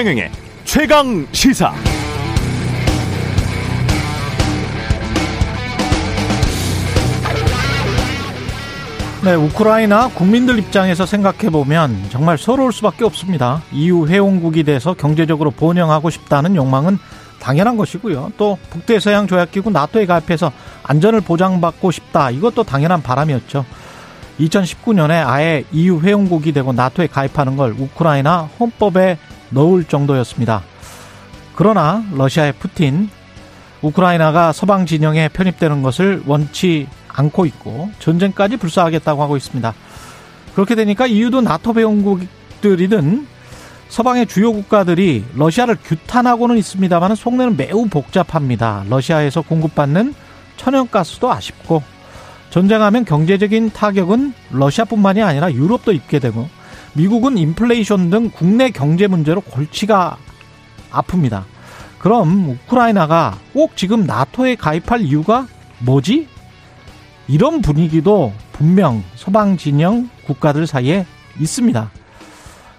최경영의 최강 시사. 네, 우크라이나 국민들 입장에서 생각해 보면 정말 서러울 수밖에 없습니다. EU 회원국이 돼서 경제적으로 번영하고 싶다는 욕망은 당연한 것이고요. 또 북대서양 조약기구 나토에 가입해서 안전을 보장받고 싶다. 이것도 당연한 바람이었죠. 2019년에 아예 EU 회원국이 되고 나토에 가입하는 걸 우크라이나 헌법에 넣을 정도였습니다. 그러나 러시아의 푸틴, 우크라이나가 서방 진영에 편입되는 것을 원치 않고 있고 전쟁까지 불사하겠다고 하고 있습니다. 그렇게 되니까 EU도 나토 회원국들이든 서방의 주요 국가들이 러시아를 규탄하고는 있습니다만 속내는 매우 복잡합니다. 러시아에서 공급받는 천연가스도 아쉽고 전쟁하면 경제적인 타격은 러시아뿐만이 아니라 유럽도 입게 되고 미국은 인플레이션 등 국내 경제 문제로 골치가 아픕니다. 그럼 우크라이나가 꼭 지금 나토에 가입할 이유가 뭐지? 이런 분위기도 분명 서방 진영 국가들 사이에 있습니다.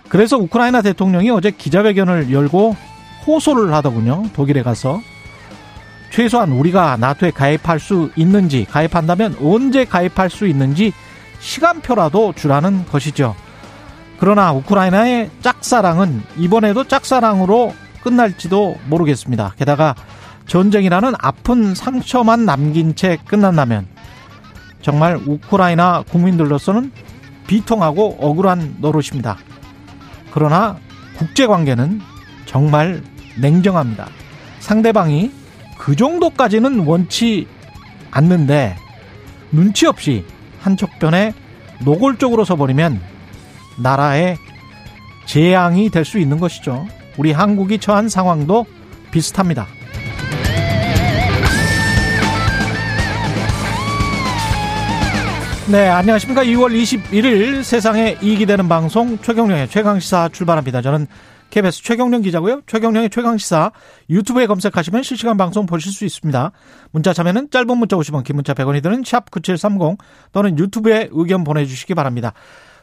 그래서 우크라이나 대통령이 어제 기자회견을 열고 호소를 하더군요. 독일에 가서. 최소한 우리가 나토에 가입할 수 있는지, 가입한다면 언제 가입할 수 있는지 시간표라도 주라는 것이죠. 그러나 우크라이나의 짝사랑은 이번에도 짝사랑으로 끝날지도 모르겠습니다. 게다가 전쟁이라는 아픈 상처만 남긴 채 끝난다면 정말 우크라이나 국민들로서는 비통하고 억울한 노릇입니다. 그러나 국제 관계는 정말 냉정합니다. 상대방이 그 정도까지는 원치 않는데 눈치 없이 한쪽 편에 노골적으로 서버리면 나라의 재앙이 될 수 있는 것이죠. 우리 한국이 처한 상황도 비슷합니다. 네, 안녕하십니까. 2월 21일 세상에 이익이 되는 방송 최경령의 최강시사 출발합니다. 저는 KBS 최경령 기자고요. 최경령의 최강시사 유튜브에 검색하시면 실시간 방송 보실 수 있습니다. 문자 참여는 짧은 문자 50원, 긴 문자 100원이 드는 샵9730 또는 유튜브에 의견 보내주시기 바랍니다.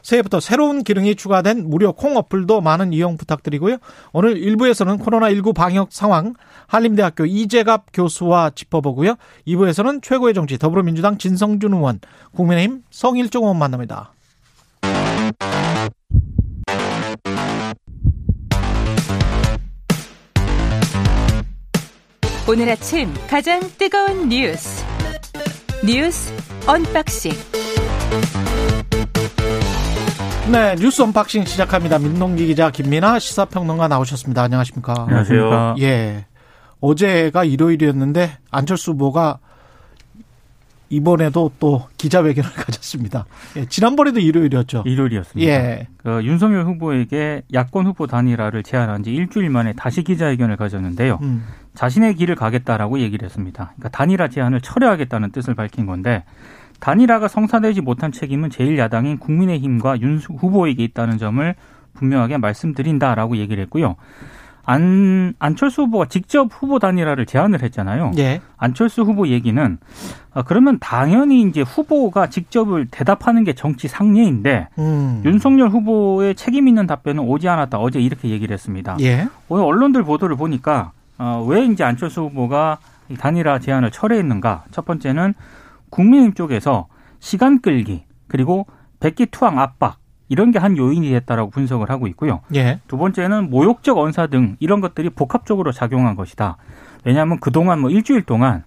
새해부터 새로운 기능이 추가된 무료 콩 어플도 많은 이용 부탁드리고요. 오늘 1부에서는 코로나19 방역 상황 한림대학교 이재갑 교수와 짚어보고요. 2부에서는 최고의 정치 더불어민주당 진성준 의원, 국민의힘 성일종 의원 만납니다. 오늘 아침 가장 뜨거운 뉴스 뉴스 언박싱 네, 뉴스 언박싱 시작합니다. 민동기 기자 김민아 시사평론가 나오셨습니다. 안녕하십니까? 안녕하세요. 예. 어제가 일요일이었는데 안철수 후보가 이번에도 또 기자회견을 가졌습니다. 예, 지난번에도 일요일이었죠. 일요일이었습니다. 예. 그 윤석열 후보에게 야권 후보 단일화를 제안한 지 일주일 만에 다시 기자회견을 가졌는데요. 음. 자신의 길을 가겠다라고 얘기를 했습니다. 그러니까 단일화 제안을 철회하겠다는 뜻을 밝힌 건데 단일화가 성사되지 못한 책임은 제1야당인 국민의힘과 윤 후보에게 있다는 점을 분명하게 말씀드린다라고 얘기를 했고요. 안, 안철수 후보가 직접 후보 단일화를 제안을 했잖아요. 예. 안철수 후보 얘기는 아, 그러면 당연히 이제 후보가 직접을 대답하는 게 정치 상례인데 음. 윤석열 후보의 책임 있는 답변은 오지 않았다. 어제 이렇게 얘기를 했습니다. 예. 오늘 언론들 보도를 보니까 어, 왜 이제 안철수 후보가 이 단일화 제안을 철회했는가? 첫 번째는 국민의힘 쪽에서 시간 끌기 그리고 백기 투항 압박 이런 게 한 요인이 됐다라고 분석을 하고 있고요. 예. 두 번째는 모욕적 언사 등 이런 것들이 복합적으로 작용한 것이다. 왜냐하면 그동안 뭐 일주일 동안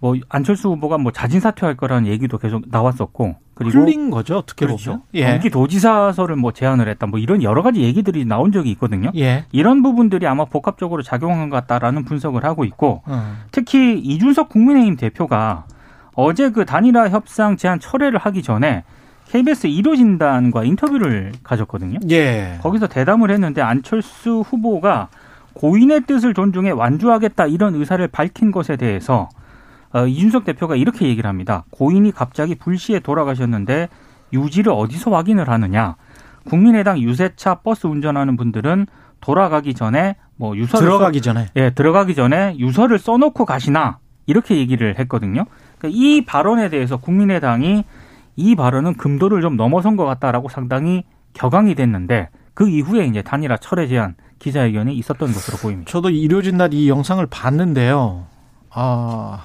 뭐 안철수 후보가 뭐 자진 사퇴할 거라는 얘기도 계속 나왔었고 그리고 흘린 거죠 어떻게 그렇죠. 보면. 예. 경기도지사설을 뭐 제안을 했다. 뭐 이런 여러 가지 얘기들이 나온 적이 있거든요. 예. 이런 부분들이 아마 복합적으로 작용한 것 같다라는 분석을 하고 있고 어. 특히 이준석 국민의힘 대표가 어제 그 단일화 협상 제안 철회를 하기 전에 KBS 1호 진단과 인터뷰를 가졌거든요. 예. 거기서 대담을 했는데 안철수 후보가 고인의 뜻을 존중해 완주하겠다 이런 의사를 밝힌 것에 대해서 어, 이준석 대표가 이렇게 얘기를 합니다. 고인이 갑자기 불시에 돌아가셨는데 유지를 어디서 확인을 하느냐? 국민의당 유세차 버스 운전하는 분들은 돌아가기 전에 뭐 유서를 들어가기 전에. 예, 들어가기 전에 유서를 써놓고 가시나 이렇게 얘기를 했거든요. 그러니까 이 발언에 대해서 국민의당이 이 발언은 금도를 좀 넘어선 것 같다라고 상당히 격앙이 됐는데 그 이후에 이제 단일화 철회 제안 기자회견에 있었던 것으로 보입니다. 저도 일요진 날이 영상을 봤는데요. 아,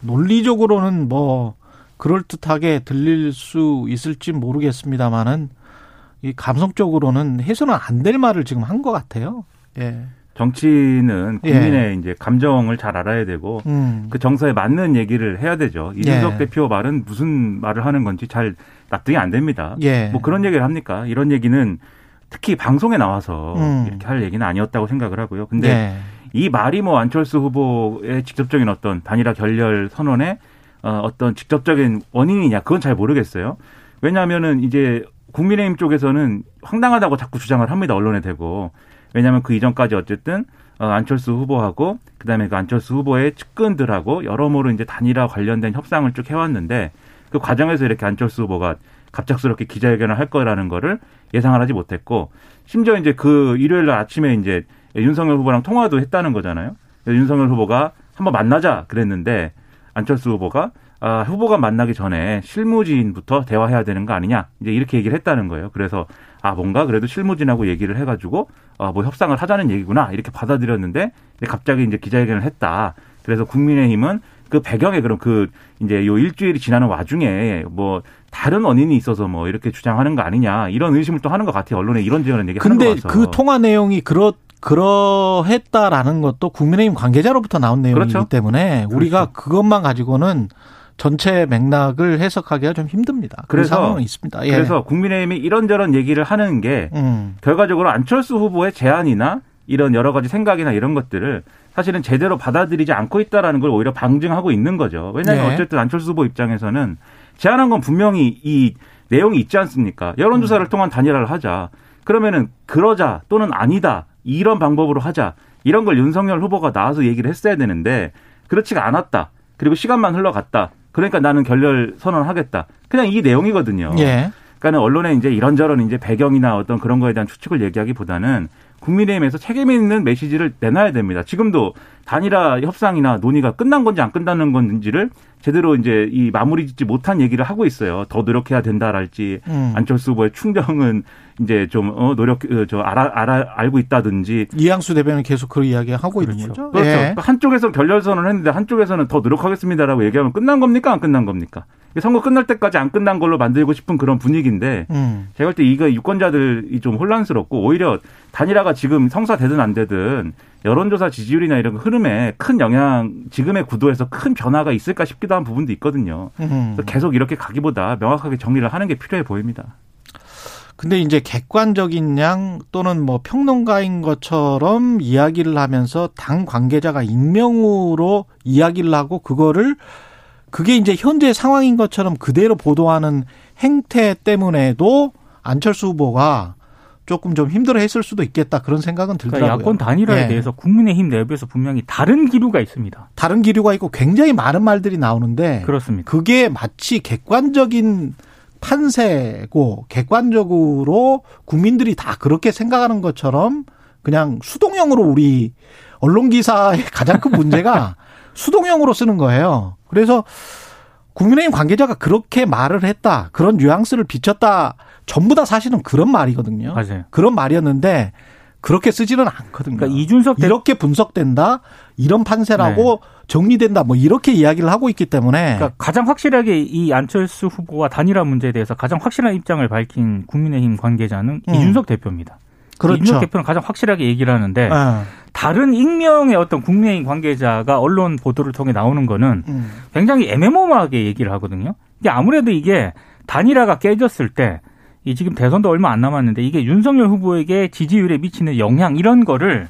논리적으로는 뭐 그럴 듯하게 들릴 수 있을지 모르겠습니다만은 이 감성적으로는 해서는 안 될 말을 지금 한 것 같아요. 예. 정치는 국민의 예. 이제 감정을 잘 알아야 되고 음. 그 정서에 맞는 얘기를 해야 되죠. 이준석 예. 대표 말은 무슨 말을 하는 건지 잘 납득이 안 됩니다. 예. 뭐 그런 얘기를 합니까? 이런 얘기는 특히 방송에 나와서 음. 이렇게 할 얘기는 아니었다고 생각을 하고요. 근데 예. 이 말이 뭐 안철수 후보의 직접적인 어떤 단일화 결렬 선언에 어, 어떤 직접적인 원인이냐 그건 잘 모르겠어요. 왜냐하면은 이제 국민의힘 쪽에서는 황당하다고 자꾸 주장을 합니다. 언론에 대고. 왜냐하면 그 이전까지 어쨌든 어, 안철수 후보하고 그다음에 그 안철수 후보의 측근들하고 여러모로 이제 단일화 관련된 협상을 쭉 해왔는데 그 과정에서 이렇게 안철수 후보가 갑작스럽게 기자회견을 할 거라는 거를 예상을 하지 못했고 심지어 이제 그 일요일 날 아침에 이제 윤석열 후보랑 통화도 했다는 거잖아요. 윤석열 후보가 한번 만나자 그랬는데 안철수 후보가 아, 후보가 만나기 전에 실무진부터 대화해야 되는 거 아니냐 이제 이렇게 얘기를 했다는 거예요. 그래서 아 뭔가 그래도 실무진하고 얘기를 해가지고 아, 뭐 협상을 하자는 얘기구나 이렇게 받아들였는데 갑자기 이제 기자회견을 했다. 그래서 국민의힘은 그 배경에 그럼 그 이제 요 일주일이 지나는 와중에 뭐 다른 원인이 있어서 뭐 이렇게 주장하는 거 아니냐 이런 의심을 또 하는 것 같아요. 언론에 이런 저런 얘기 하는 거 같아서. 근데 그 통화 내용이 그렇 그러했다라는 것도 국민의힘 관계자로부터 나온 내용이기 그렇죠? 때문에 우리가 그렇죠. 그것만 가지고는 전체 맥락을 해석하기가 좀 힘듭니다. 그래서 있습니다. 예. 그래서 국민의힘이 이런저런 얘기를 하는 게 음. 결과적으로 안철수 후보의 제안이나 이런 여러 가지 생각이나 이런 것들을 사실은 제대로 받아들이지 않고 있다라는 걸 오히려 방증하고 있는 거죠. 왜냐하면 네. 어쨌든 안철수 후보 입장에서는 제안한 건 분명히 이 내용이 있지 않습니까? 여론조사를 음. 통한 단일화를 하자. 그러면은 그러자 또는 아니다 이런 방법으로 하자 이런 걸 윤석열 후보가 나와서 얘기를 했어야 되는데 그렇지가 않았다. 그리고 시간만 흘러갔다. 그러니까 나는 결렬 선언하겠다. 그냥 이 내용이거든요. 예. 그러니까는 언론에 이제 이런저런 이제 배경이나 어떤 그런 거에 대한 추측을 얘기하기보다는 국민의힘에서 책임 있는 메시지를 내놔야 됩니다. 지금도 단일화 협상이나 논의가 끝난 건지 안 끝나는 건지를 제대로 이제 이 마무리 짓지 못한 얘기를 하고 있어요. 더 노력해야 된다랄지 음. 안철수 후보의 충정은 이제 좀 어, 노력 어, 저 알아 알아 알고 있다든지 이양수 대변인 계속 그 이야기 하고 그렇죠. 있는 거죠. 그렇죠. 예. 한쪽에서 결렬 선언을 했는데 한쪽에서는 더 노력하겠습니다라고 얘기하면 끝난 겁니까 안 끝난 겁니까? 선거 끝날 때까지 안 끝난 걸로 만들고 싶은 그런 분위기인데 음. 제가 볼 때 이거 유권자들이 좀 혼란스럽고 오히려 단일화가 지금 성사되든 안 되든 여론조사 지지율이나 이런 흐름에 큰 영향 지금의 구도에서 큰 변화가 있을까 싶기도 한 부분도 있거든요. 음. 계속 이렇게 가기보다 명확하게 정리를 하는 게 필요해 보입니다. 근데 이제 객관적인 양 또는 뭐 평론가인 것처럼 이야기를 하면서 당 관계자가 익명으로 이야기를 하고 그거를 그게 이제 현재 상황인 것처럼 그대로 보도하는 행태 때문에도 안철수 후보가 조금 좀 힘들어 했을 수도 있겠다 그런 생각은 그러니까 들더라고요. 그러니까 야권 단일화에 네. 대해서 국민의힘 내부에서 분명히 다른 기류가 있습니다. 다른 기류가 있고 굉장히 많은 말들이 나오는데 그렇습니다. 그게 마치 객관적인 판세고 객관적으로 국민들이 다 그렇게 생각하는 것처럼 그냥 수동형으로 우리 언론 기사의 가장 큰 문제가 수동형으로 쓰는 거예요. 그래서 국민의힘 관계자가 그렇게 말을 했다. 그런 뉘앙스를 비쳤다. 전부 다 사실은 그런 말이거든요. 맞아요. 그런 말이었는데 그렇게 쓰지는 않거든요. 그러니까 이준석 이렇게 분석된다. 이런 판세라고 네. 정리된다. 뭐 이렇게 이야기를 하고 있기 때문에 그러니까 가장 확실하게 이 안철수 후보와 단일화 문제에 대해서 가장 확실한 입장을 밝힌 국민의힘 관계자는 음. 이준석 대표입니다. 그렇죠. 이준석 대표는 가장 확실하게 얘기를 하는데 네. 다른 익명의 어떤 국민의힘 관계자가 언론 보도를 통해 나오는 거는 음. 굉장히 애매모호하게 얘기를 하거든요. 이게 아무래도 이게 단일화가 깨졌을 때 이 지금 대선도 얼마 안 남았는데 이게 윤석열 후보에게 지지율에 미치는 영향 이런 거를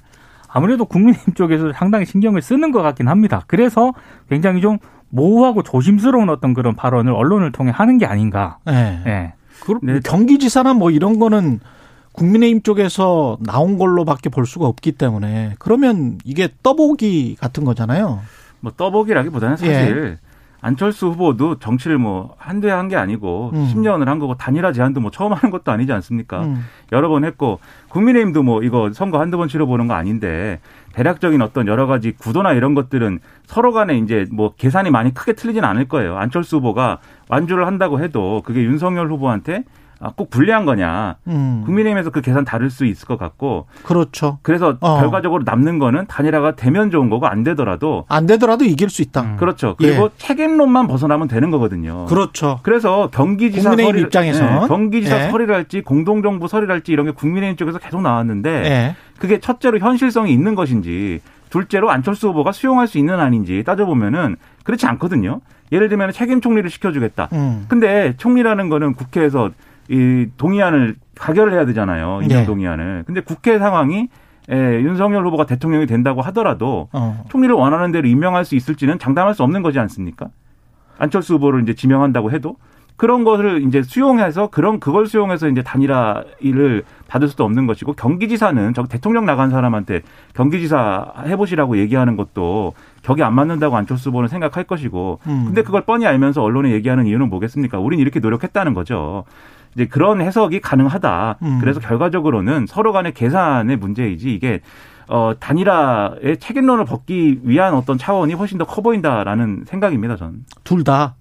아무래도 국민의힘 쪽에서 상당히 신경을 쓰는 것 같긴 합니다. 그래서 굉장히 좀 모호하고 조심스러운 어떤 그런 발언을 언론을 통해 하는 게 아닌가. 네. 네. 네. 경기지사나 뭐 이런 거는 국민의힘 쪽에서 나온 걸로밖에 볼 수가 없기 때문에 그러면 이게 떠보기 같은 거잖아요. 뭐 떠보기라기보다는 사실 예. 안철수 후보도 정치를 뭐 한두 해 한 게 아니고 음. 10년을 한 거고 단일화 제안도 뭐 처음 하는 것도 아니지 않습니까? 음. 여러 번 했고 국민의힘도 뭐 이거 선거 한두 번 치러보는 거 아닌데 대략적인 어떤 여러 가지 구도나 이런 것들은 서로 간에 이제 뭐 계산이 많이 크게 틀리진 않을 거예요. 안철수 후보가 완주를 한다고 해도 그게 윤석열 후보한테 아, 꼭 불리한 거냐. 음. 국민의힘에서 그 계산 다를 수 있을 것 같고. 그렇죠. 그래서 어. 결과적으로 남는 거는 단일화가 되면 좋은 거고 안 되더라도 안 되더라도 이길 수 있다. 음. 그렇죠. 그리고 예. 책임론만 벗어나면 되는 거거든요. 그렇죠. 그래서 경기지사 국민의힘 입장에서 네, 경기지사 예. 설이랄지 공동정부 설이랄지 이런 게 국민의힘 쪽에서 계속 나왔는데 예. 그게 첫째로 현실성이 있는 것인지 둘째로 안철수 후보가 수용할 수 있는 아닌지 따져보면은 그렇지 않거든요. 예를 들면 책임 총리를 시켜주겠다. 음. 근데 총리라는 거는 국회에서 이 동의안을 가결을 해야 되잖아요. 임명 네. 동의안을. 근데 국회 상황이 예, 윤석열 후보가 대통령이 된다고 하더라도 어. 총리를 원하는 대로 임명할 수 있을지는 장담할 수 없는 거지 않습니까? 안철수 후보를 이제 지명한다고 해도 그런 것을 이제 수용해서 그런 그걸 수용해서 이제 단일화 일을 받을 수도 없는 것이고 경기지사는 저 대통령 나간 사람한테 경기지사 해보시라고 얘기하는 것도 격이 안 맞는다고 안철수 후보는 생각할 것이고 음. 근데 그걸 뻔히 알면서 언론에 얘기하는 이유는 뭐겠습니까? 우린 이렇게 노력했다는 거죠. 이제 그런 해석이 가능하다. 음. 그래서 결과적으로는 서로 간의 계산의 문제이지 이게 어, 단일화의 책임론을 벗기 위한 어떤 차원이 훨씬 더 커 보인다라는 생각입니다, 전. 둘 다.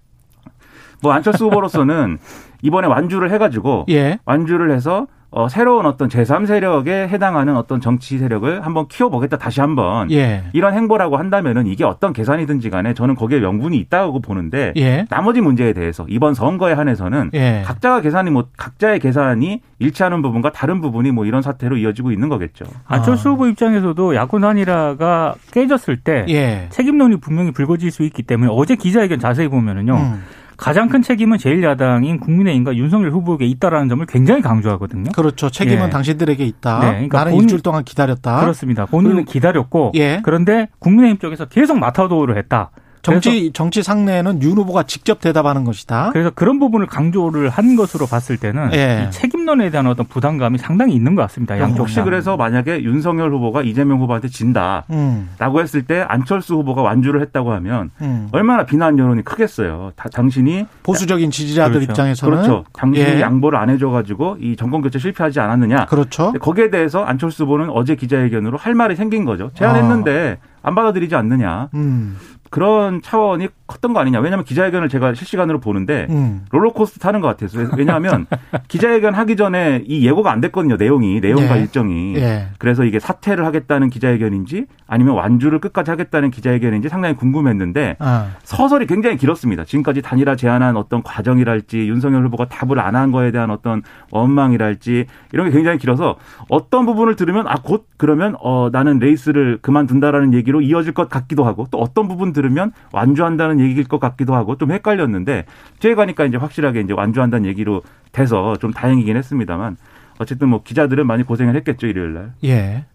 뭐 안철수 후보로서는 이번에 완주를 해가지고 예. 완주를 해서 어, 새로운 어떤 제3세력에 해당하는 어떤 정치 세력을 한번 키워보겠다 다시 한번 예. 이런 행보라고 한다면은 이게 어떤 계산이든지 간에 저는 거기에 명분이 있다고 보는데 예. 나머지 문제에 대해서 이번 선거에 한해서는 예. 각자가 계산이 뭐 각자의 계산이 일치하는 부분과 다른 부분이 뭐 이런 사태로 이어지고 있는 거겠죠. 안철수 아. 후보 입장에서도 야권 단일화가 깨졌을 때 예. 책임론이 분명히 불거질 수 있기 때문에 어제 기자회견 자세히 보면은요. 음. 가장 큰 책임은 제1야당인 국민의힘과 윤석열 후보에게 있다라는 점을 굉장히 강조하거든요. 그렇죠. 책임은 예. 당신들에게 있다. 네, 그러니까 나는 본, 일주일 동안 기다렸다. 그렇습니다. 본인은 기다렸고 예. 그런데 국민의힘 쪽에서 계속 마타도를 했다. 정치 정치 상내에는 윤 후보가 직접 대답하는 것이다. 그래서 그런 부분을 강조를 한 것으로 봤을 때는 예. 책임론에 대한 어떤 부담감이 상당히 있는 것 같습니다. 양쪽 혹시 그래서 만약에 윤석열 후보가 이재명 후보한테 진다라고 음. 했을 때 안철수 후보가 완주를 했다고 하면 음. 얼마나 비난 여론이 크겠어요. 다, 당신이 보수적인 지지자들 그렇죠. 입장에서는 그렇죠. 당신이 예. 양보를 안 해줘가지고 이 정권 교체 실패하지 않았느냐. 그렇죠. 거기에 대해서 안철수 후보는 어제 기자회견으로 할 말이 생긴 거죠. 제안했는데 아. 안 받아들이지 않느냐. 음. 그런 차원이 컸던 거 아니냐. 왜냐하면 기자회견을 제가 실시간으로 보는데 음. 롤러코스터 타는 것 같아서 왜냐하면 기자회견 하기 전에 이 예고가 안 됐거든요. 내용이 내용과 예. 일정이. 예. 그래서 이게 사퇴를 하겠다는 기자회견인지 아니면 완주를 끝까지 하겠다는 기자회견인지 상당히 궁금했는데 아. 서설이 굉장히 길었습니다. 지금까지 단일화 제안한 어떤 과정이랄지 윤석열 후보가 답을 안 한 거에 대한 어떤 원망이랄지 이런 게 굉장히 길어서 어떤 부분을 들으면 아 곧 그러면 어 나는 레이스를 그만둔다라는 얘기로 이어질 것 같기도 하고 또 어떤 부분 들으면 완주한다는 얘기일 것 같기도 하고 좀 헷갈렸는데 뒤에 가니까 이제 확실하게 이제 완주한다는 얘기로 돼서 좀 다행이긴 했습니다만 어쨌든 뭐 기자들은 많이 고생을 했겠죠 일요일 날. 예.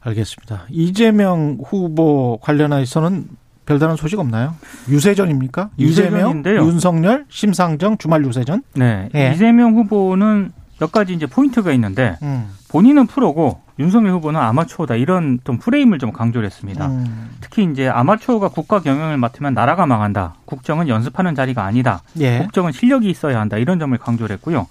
알겠습니다. 이재명 후보 관련해서는 별다른 소식 없나요? 유세전입니까? 이재명, 윤석열, 심상정 주말 유세전? 네. 예. 이재명 후보는 몇 가지 이제 포인트가 있는데 음. 본인은 프로고 윤석열 후보는 아마추어다 이런 좀 프레임을 좀 강조를 했습니다. 음. 특히 이제 아마추어가 국가 경영을 맡으면 나라가 망한다. 국정은 연습하는 자리가 아니다. 예. 국정은 실력이 있어야 한다. 이런 점을 강조를 했고요.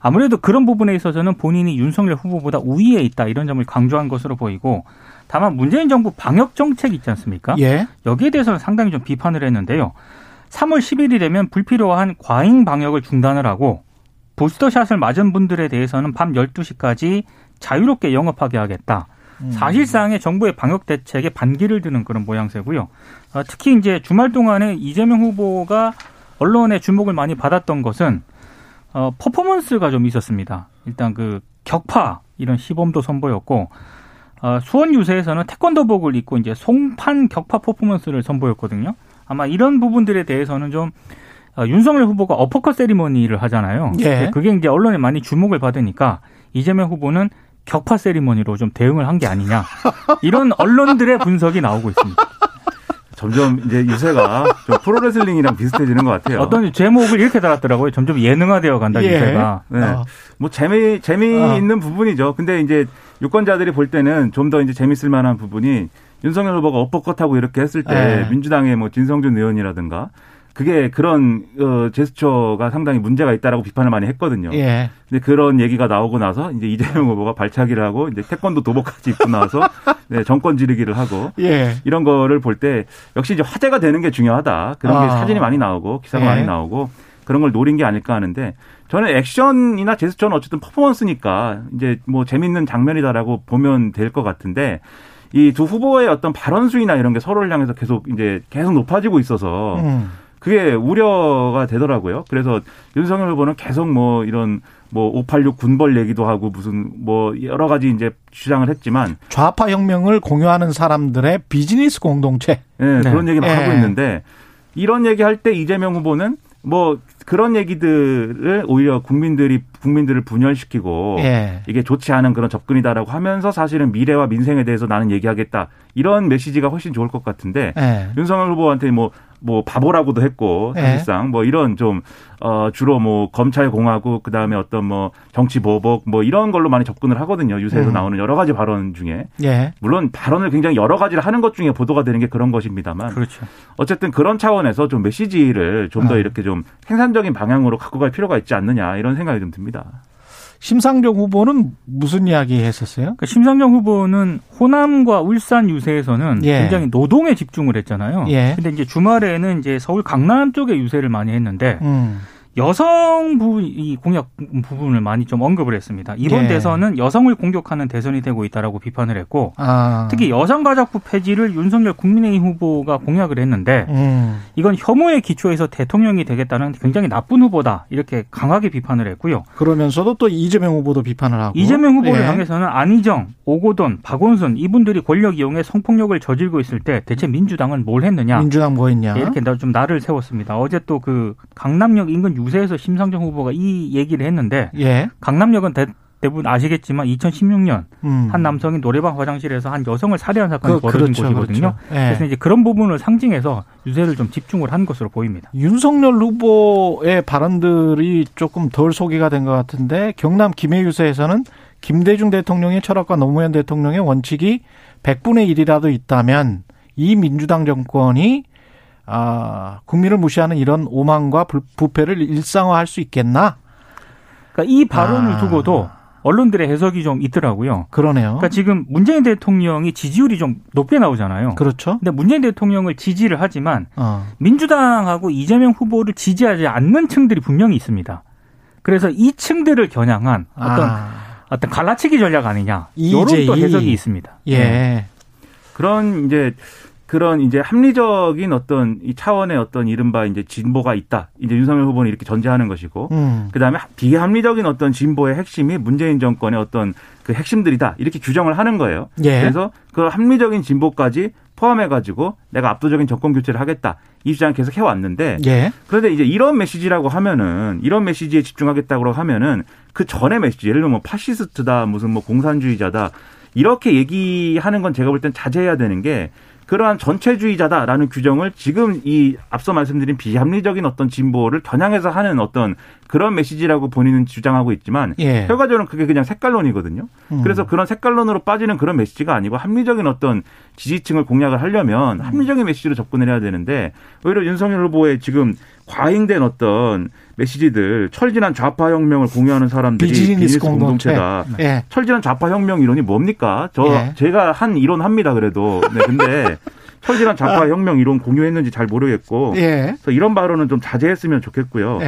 아무래도 그런 부분에 있어서는 본인이 윤석열 후보보다 우위에 있다 이런 점을 강조한 것으로 보이고 다만 문재인 정부 방역 정책 있지 않습니까? 예. 여기에 대해서는 상당히 좀 비판을 했는데요. 3월 10일이 되면 불필요한 과잉 방역을 중단을 하고 부스터샷을 맞은 분들에 대해서는 밤 12시까지 자유롭게 영업하게 하겠다. 음. 사실상의 정부의 방역 대책에 반기를 드는 그런 모양새고요. 아, 특히 이제 주말 동안에 이재명 후보가 언론의 주목을 많이 받았던 것은 어, 퍼포먼스가 좀 있었습니다. 일단 그 격파 이런 시범도 선보였고 어, 수원 유세에서는 태권도복을 입고 이제 송판 격파 퍼포먼스를 선보였거든요. 아마 이런 부분들에 대해서는 좀 어, 윤석열 후보가 어퍼컷 세리머니를 하잖아요. 예. 그게 이제 언론에 많이 주목을 받으니까 이재명 후보는 격파 세리머니로 좀 대응을 한 게 아니냐 이런 언론들의 분석이 나오고 있습니다. 점점 이제 유세가 좀 프로레슬링이랑 비슷해지는 것 같아요. 어떤 제목을 이렇게 달았더라고요. 점점 예능화되어 간다 예. 유세가. 네. 어. 뭐 재미 재미있는 어. 부분이죠. 근데 이제 유권자들이 볼 때는 좀 더 이제 재밌을 만한 부분이 윤석열 후보가 엇벚컷하고 이렇게 했을 때 예. 민주당의 뭐 진성준 의원이라든가 그게 그런 어 제스처가 상당히 문제가 있다라고 비판을 많이 했거든요. 예. 근데 그런 얘기가 나오고 나서 이제 이재명 후보가 발차기를 하고 이제 태권도 도복까지 입고 나와서 네, 정권 지르기를 하고 예. 이런 거를 볼 때 역시 이제 화제가 되는 게 중요하다. 그런 아. 게 사진이 많이 나오고 기사가 예. 많이 나오고 그런 걸 노린 게 아닐까 하는데 저는 액션이나 제스처는 어쨌든 퍼포먼스니까 이제 뭐 재밌는 장면이다라고 보면 될 것 같은데 이 두 후보의 어떤 발언 수위나 이런 게 서로를 향해서 계속 이제 계속 높아지고 있어서 음. 그게 우려가 되더라고요. 그래서 윤석열 후보는 계속 뭐 이런 뭐 586 군벌 얘기도 하고 무슨 뭐 여러 가지 이제 주장을 했지만 좌파 혁명을 공유하는 사람들의 비즈니스 공동체 네, 네. 그런 얘기를 네. 하고 있는데 이런 얘기 할 때 이재명 후보는 뭐 그런 얘기들을 오히려 국민들이 국민들을 분열시키고 예. 이게 좋지 않은 그런 접근이다라고 하면서 사실은 미래와 민생에 대해서 나는 얘기하겠다 이런 메시지가 훨씬 좋을 것 같은데 예. 윤석열 후보한테 뭐 뭐 바보라고도 했고 네. 사실상 네. 뭐 이런 좀 어 주로 뭐 검찰 공화국 그다음에 어떤 뭐 정치 보복 뭐 이런 걸로 많이 접근을 하거든요. 유세에서 음. 나오는 여러 가지 발언 중에. 예. 물론 발언을 굉장히 여러 가지를 하는 것 중에 보도가 되는 게 그런 것입니다만. 그렇죠. 어쨌든 그런 차원에서 좀 메시지를 좀더 어. 이렇게 좀 생산적인 방향으로 갖고 갈 필요가 있지 않느냐 이런 생각이 좀 듭니다. 심상정 후보는 무슨 이야기 했었어요? 그러니까 심상정 후보는 호남과 울산 유세에서는 예. 굉장히 노동에 집중을 했잖아요. 예. 근데 이제 주말에는 이제 서울 강남 쪽에 유세를 많이 했는데 음. 여성 부 이 공약 부분을 많이 좀 언급을 했습니다. 이번 예. 대선은 여성을 공격하는 대선이 되고 있다라고 비판을 했고 아. 특히 여성 가족부 폐지를 윤석열 국민의힘 후보가 공약을 했는데 음. 이건 혐오의 기초에서 대통령이 되겠다는 굉장히 나쁜 후보다 이렇게 강하게 비판을 했고요. 그러면서도 또 이재명 후보도 비판을 하고 이재명 후보를 예. 향해서는 안희정, 오고돈, 박원순 이분들이 권력 이용해 성폭력을 저질고 있을 때 대체 민주당은 뭘 했느냐? 민주당 뭐 했냐? 이렇게 좀 나를 세웠습니다. 어제 또 그 강남역 인근 유세에서 심상정 후보가 이 얘기를 했는데 예. 강남역은 대, 부분 아시겠지만 2016년 음. 한 남성이 노래방 화장실에서 한 여성을 살해한 사건이 그, 벌어진 그렇죠, 곳이거든요. 그렇죠. 예. 그래서 이제 그런 부분을 상징해서 유세를 좀 집중을 한 것으로 보입니다. 윤석열 후보의 발언들이 조금 덜 소개가 된 것 같은데 경남 김해 유세에서는 김대중 대통령의 철학과 노무현 대통령의 원칙이 100분의 1이라도 있다면 이 민주당 정권이 아, 국민을 무시하는 이런 오만과 부패를 일상화할 수 있겠나? 그러니까 이 발언을 아. 두고도 언론들의 해석이 좀 있더라고요. 그러네요. 그러니까 지금 문재인 대통령이 지지율이 좀 높게 나오잖아요. 그렇죠. 근데 문재인 대통령을 지지를 하지만 어. 민주당하고 이재명 후보를 지지하지 않는 층들이 분명히 있습니다. 그래서 이 층들을 겨냥한 어떤 아. 어떤 갈라치기 전략 아니냐 이런 또 해석이 있습니다. 예. 네. 그런 이제 그런 이제 합리적인 어떤 이 차원의 어떤 이른바 이제 진보가 있다. 이제 윤석열 후보는 이렇게 전제하는 것이고, 음. 그 다음에 비합리적인 어떤 진보의 핵심이 문재인 정권의 어떤 그 핵심들이다. 이렇게 규정을 하는 거예요. 예. 그래서 그 합리적인 진보까지 포함해가지고 내가 압도적인 정권 교체를 하겠다. 이 주장 계속 해왔는데, 예. 그런데 이제 이런 메시지라고 하면은 이런 메시지에 집중하겠다고 하면은 그 전에 메시지, 예를 들면 뭐 파시스트다, 무슨 뭐 공산주의자다. 이렇게 얘기하는 건 제가 볼 땐 자제해야 되는 게 그러한 전체주의자다라는 규정을 지금 이 앞서 말씀드린 비합리적인 어떤 진보를 겨냥해서 하는 어떤 그런 메시지라고 본인은 주장하고 있지만 예. 결과적으로는 그게 그냥 색깔론이거든요. 음. 그래서 그런 색깔론으로 빠지는 그런 메시지가 아니고 합리적인 어떤 지지층을 공략을 하려면 음. 합리적인 메시지로 접근을 해야 되는데 오히려 윤석열 후보의 지금 과잉된 어떤 메시지들 철진한 좌파 혁명을 공유하는 사람들이 비즈니스 공동체 다. 예. 철진한 좌파 혁명 이론이 뭡니까? 저 예. 제가 한 이론 합니다. 그래도 네, 근데 철진한 좌파 아. 혁명 이론 공유했는지 잘 모르겠고 예. 그래서 이런 발언은 좀 자제했으면 좋겠고요.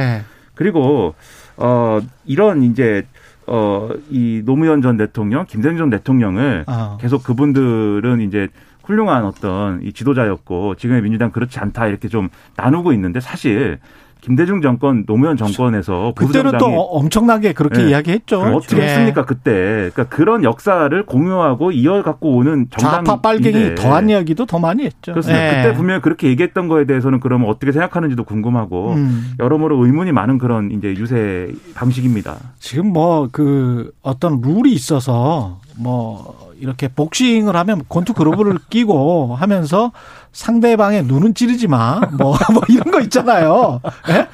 예. 그리고 어 이런 이제 어이 노무현 전 대통령, 김대중 전 대통령을 어. 계속 그분들은 이제 훌륭한 어떤 이 지도자였고 지금의 민주당 그렇지 않다 이렇게 좀 나누고 있는데 사실 김대중 정권, 노무현 정권에서 그때는 또 엄청나게 그렇게 네. 이야기했죠. 그렇죠. 어떻게 네. 했습니까 그때? 그러니까 그런 역사를 공유하고 이어 갖고 오는 정당 좌파 빨갱이 더한 이야기도 더 많이 했죠. 그렇습니다. 네. 그때 분명히 그렇게 얘기했던 거에 대해서는 그러면 어떻게 생각하는지도 궁금하고 음. 여러모로 의문이 많은 그런 이제 유세 방식입니다. 지금 뭐 그 어떤 룰이 있어서 뭐 이렇게 복싱을 하면 권투 그로브를 끼고 하면서 상대방의 눈은 찌르지 마. 뭐, 뭐 이런 거 있잖아요. 예?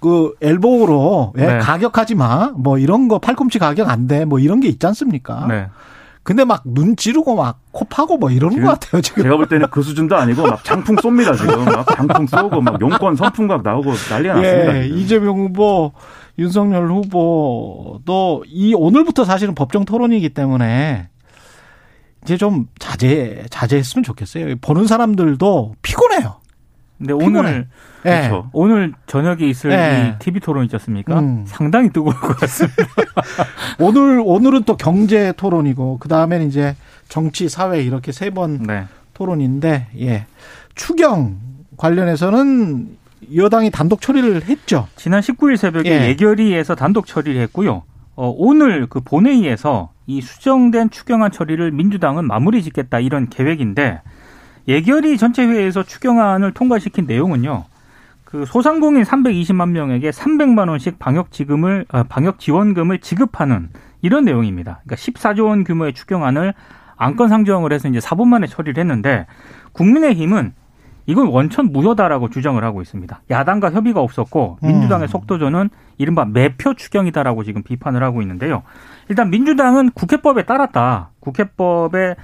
그 엘보우로 예? 네. 가격하지 마. 뭐 이런 거 팔꿈치 가격 안 돼. 뭐 이런 게 있지 않습니까? 네. 근데 막 눈 찌르고 막 코 파고 뭐 이러는 것 같아요 지금. 제가 볼 때는 그 수준도 아니고 막 장풍 쏩니다 지금. 막 장풍 쏘고 막 용건 선풍각 나오고 난리가 예, 났습니다. 지금. 이재명 후보, 윤석열 후보도 이 오늘부터 사실은 법정 토론이기 때문에 이제 좀 자제 자제했으면 좋겠어요. 보는 사람들도 피곤해요. 근데 오늘 네. 그렇죠. 오늘 저녁에 있을 네. 이 TV 토론 있지 않습니까? 음. 상당히 뜨거울 것 같습니다. 오늘 오늘은 또 경제 토론이고 그 다음에는 이제 정치 사회 이렇게 세번 네. 토론인데 예 추경 관련해서는 여당이 단독 처리를 했죠. 지난 19일 새벽에 예. 예결위에서 단독 처리를 했고요. 어, 오늘 그 본회의에서 이 수정된 추경안 처리를 민주당은 마무리 짓겠다 이런 계획인데 예결위 전체 회의에서 추경안을 통과시킨 내용은요. 그 소상공인 320만 명에게 300만 원씩 방역 지금을 어, 방역 지원금을 지급하는 이런 내용입니다. 그러니까 14조 원 규모의 추경안을 안건 상정을 해서 이제 4분 만에 처리를 했는데 국민의힘은 이건 원천 무효다라고 주장을 하고 있습니다. 야당과 협의가 없었고 민주당의 음. 속도전은 이른바 매표 추경이다라고 지금 비판을 하고 있는데요. 일단 민주당은 국회법에 따랐다. 국회법에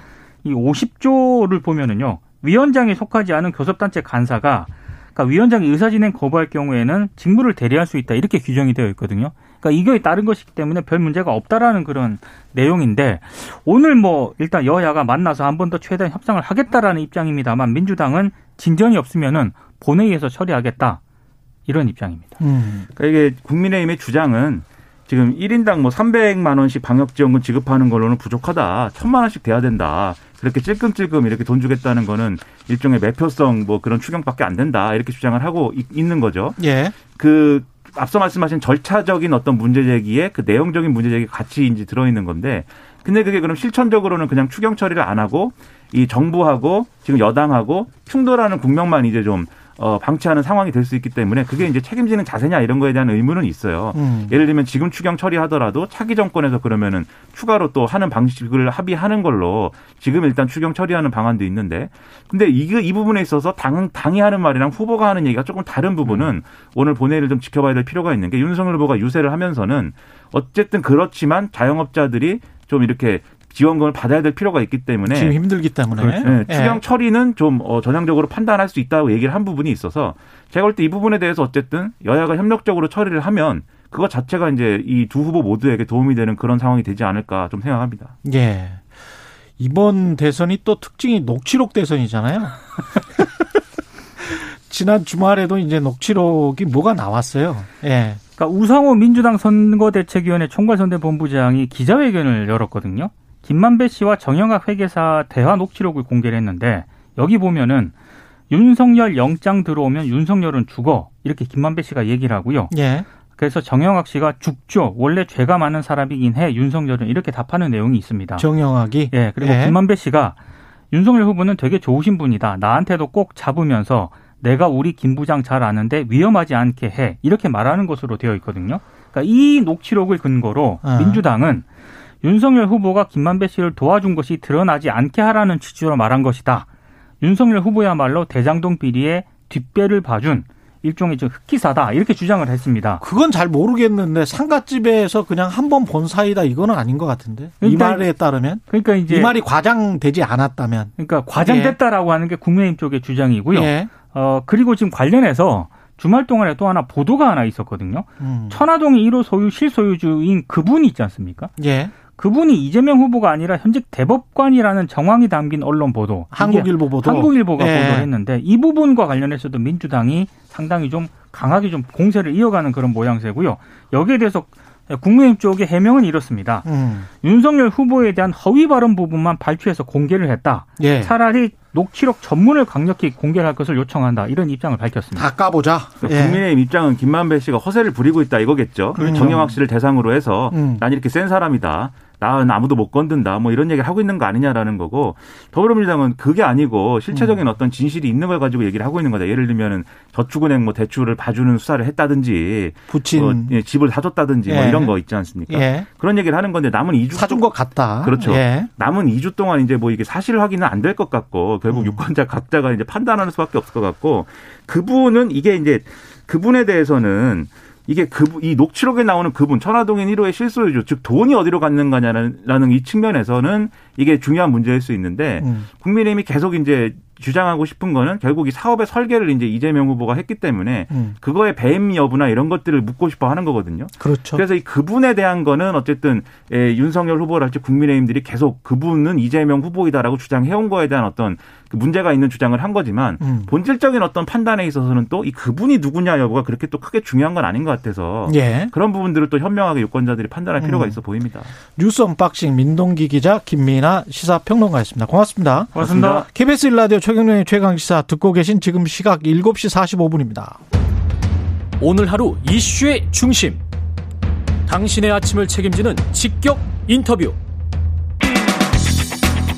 이 50조를 보면은요. 위원장에 속하지 않은 교섭단체 간사가 그러니까 위원장이 의사진행 거부할 경우에는 직무를 대리할 수 있다 이렇게 규정이 되어 있거든요. 그러니까 이거에 따른 것이기 때문에 별 문제가 없다라는 그런 내용인데 오늘 뭐 일단 여야가 만나서 한 번 더 최대한 협상을 하겠다라는 입장입니다만 민주당은 진전이 없으면은 본회의에서 처리하겠다 이런 입장입니다. 음. 그러니까 이게 국민의힘의 주장은 지금 1인당 뭐 300만 원씩 방역 지원금 지급하는 걸로는 부족하다. 1000만 원씩 돼야 된다. 그렇게 찔끔찔끔 이렇게 돈 주겠다는 거는 일종의 매표성 뭐 그런 추경밖에 안 된다. 이렇게 주장을 하고 있는 거죠. 예. 그 앞서 말씀하신 절차적인 어떤 문제 제기에 그 내용적인 문제 제기 같이 이제 들어있는 건데 근데 그게 그럼 실천적으로는 그냥 추경 처리를 안 하고 이 정부하고 지금 여당하고 충돌하는 국면만 이제 좀 어, 방치하는 상황이 될 수 있기 때문에 그게 이제 책임지는 자세냐 이런 거에 대한 의문은 있어요. 음. 예를 들면 지금 추경 처리하더라도 차기 정권에서 그러면은 추가로 또 하는 방식을 합의하는 걸로 지금 일단 추경 처리하는 방안도 있는데 근데 이게 이 부분에 있어서 당, 당이 하는 말이랑 후보가 하는 얘기가 조금 다른 부분은 음. 오늘 본회의를 좀 지켜봐야 될 필요가 있는 게 윤석열 후보가 유세를 하면서는 어쨌든 그렇지만 자영업자들이 좀 이렇게 지원금을 받아야 될 필요가 있기 때문에 지금 힘들기 때문에 그렇죠. 네, 추경 예. 처리는 좀 어, 전향적으로 판단할 수 있다고 얘기를 한 부분이 있어서 제가 볼 때 이 부분에 대해서 어쨌든 여야가 협력적으로 처리를 하면 그거 자체가 이제 이 두 후보 모두에게 도움이 되는 그런 상황이 되지 않을까 좀 생각합니다. 예. 이번 대선이 또 특징이 녹취록 대선이잖아요. 지난 주말에도 이제 녹취록이 뭐가 나왔어요. 예. 그러니까 우상호 민주당 선거대책위원회 총괄선대본부장이 기자회견을 열었거든요. 김만배 씨와 정영학 회계사 대화 녹취록을 공개를 했는데 여기 보면은 윤석열 영장 들어오면 윤석열은 죽어 이렇게 김만배 씨가 얘기를 하고요. 예. 그래서 정영학 씨가 죽죠. 원래 죄가 많은 사람이긴 해. 윤석열은 이렇게 답하는 내용이 있습니다. 정영학이 예. 그리고 예. 김만배 씨가 윤석열 후보는 되게 좋으신 분이다. 나한테도 꼭 잡으면서 내가 우리 김 부장 잘 아는데 위험하지 않게 해. 이렇게 말하는 것으로 되어 있거든요. 그러니까 이 녹취록을 근거로 아. 민주당은 윤석열 후보가 김만배 씨를 도와준 것이 드러나지 않게 하라는 취지로 말한 것이다. 윤석열 후보야말로 대장동 비리에 뒷배를 봐준 일종의 좀 흑기사다 이렇게 주장을 했습니다. 그건 잘 모르겠는데 상가집에서 그냥 한 번 본 사이다 이거는 아닌 것 같은데 그러니까, 이 말에 따르면 그러니까 이제 이 말이 과장되지 않았다면 그러니까 과장됐다라고 예. 하는 게 국민의힘 쪽의 주장이고요. 예. 어 그리고 지금 관련해서 주말 동안에 또 하나 보도가 하나 있었거든요. 음. 천화동의 1호 소유 실소유주인 그분이 있지 않습니까? 예. 그분이 이재명 후보가 아니라 현직 대법관이라는 정황이 담긴 언론 보도. 한국일보 보도. 한국일보가 네. 보도를 했는데 이 부분과 관련해서도 민주당이 상당히 좀 강하게 좀 공세를 이어가는 그런 모양새고요. 여기에 대해서 국민의힘 쪽의 해명은 이렇습니다. 음. 윤석열 후보에 대한 허위 발언 부분만 발표해서 공개를 했다. 예. 차라리 녹취록 전문을 강력히 공개할 것을 요청한다. 이런 입장을 밝혔습니다. 다 까보자. 그러니까 예. 국민의힘 입장은 김만배 씨가 허세를 부리고 있다 이거겠죠. 그렇죠. 정영학 씨를 대상으로 해서 음. 난 이렇게 센 사람이다. 나는 아무도 못 건든다. 뭐 이런 얘기를 하고 있는 거 아니냐라는 거고 더불어민주당은 그게 아니고 실체적인 음. 어떤 진실이 있는 걸 가지고 얘기를 하고 있는 거다. 예를 들면은 저축은행 뭐 대출을 봐주는 수사를 했다든지 부친 뭐 예, 집을 사줬다든지 뭐 예. 뭐 이런 거 있지 않습니까? 예. 그런 얘기를 하는 건데 남은 2주 사준 것 같다. 그렇죠. 예. 남은 2주 동안 이제 뭐 이게 사실 확인은 안 될 것 같고 결국 음. 유권자 각자가 이제 판단하는 수밖에 없을 것 같고 그분은 이게 이제 그분에 대해서는 이게 그, 이 녹취록에 나오는 그분, 천화동인 1호의 실소유주, 즉 돈이 어디로 갔는 거냐는 이 측면에서는 이게 중요한 문제일 수 있는데, 음. 국민의힘이 계속 이제 주장하고 싶은 거는 결국 이 사업의 설계를 이제 이재명 후보가 했기 때문에 음. 그거의 배임 여부나 이런 것들을 묻고 싶어 하는 거거든요. 그렇죠. 그래서 이 그분에 대한 거는 어쨌든 예, 윤석열 후보랄지 국민의힘들이 계속 그분은 이재명 후보이다라고 주장해온 거에 대한 어떤 그 문제가 있는 주장을 한 거지만 음. 본질적인 어떤 판단에 있어서는 또 이 그분이 누구냐 여부가 그렇게 또 크게 중요한 건 아닌 것 같아서 예. 그런 부분들을 또 현명하게 유권자들이 판단할 음. 필요가 있어 보입니다. 뉴스 언박싱 민동기 기자 김민아 시사평론가였습니다. 고맙습니다. 고맙습니다. 고맙습니다. KBS 1라디오 최경영의 최강 시사 듣고 계신 지금 시각 7시 45분입니다. 오늘 하루 이슈의 중심. 당신의 아침을 책임지는 직격 인터뷰.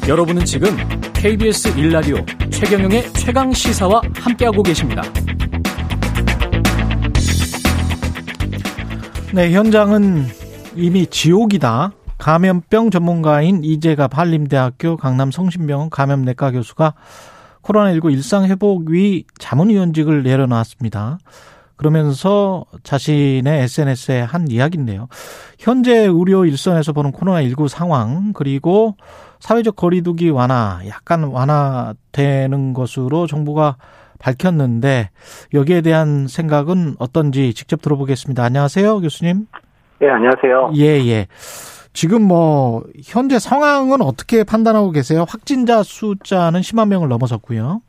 여러분은 지금 KBS 일라디오 최경영의 최강 시사와 함께하고 계십니다. 네, 현장은 이미 지옥이다. 감염병 전문가인 이재갑 한림대학교 강남성심병원 감염내과 교수가 코로나19 일상회복위 자문위원직을 내려놨습니다. 그러면서 자신의 SNS에 한 이야기인데요. 현재 의료 일선에서 보는 코로나19 상황, 그리고 사회적 거리두기 완화, 약간 완화되는 것으로 정부가 밝혔는데 여기에 대한 생각은 어떤지 직접 들어보겠습니다. 안녕하세요, 교수님. 네, 안녕하세요. 예, 예. 지금 뭐 현재 상황은 어떻게 판단하고 계세요? 확진자 숫자는 10만 명을 넘어섰고요.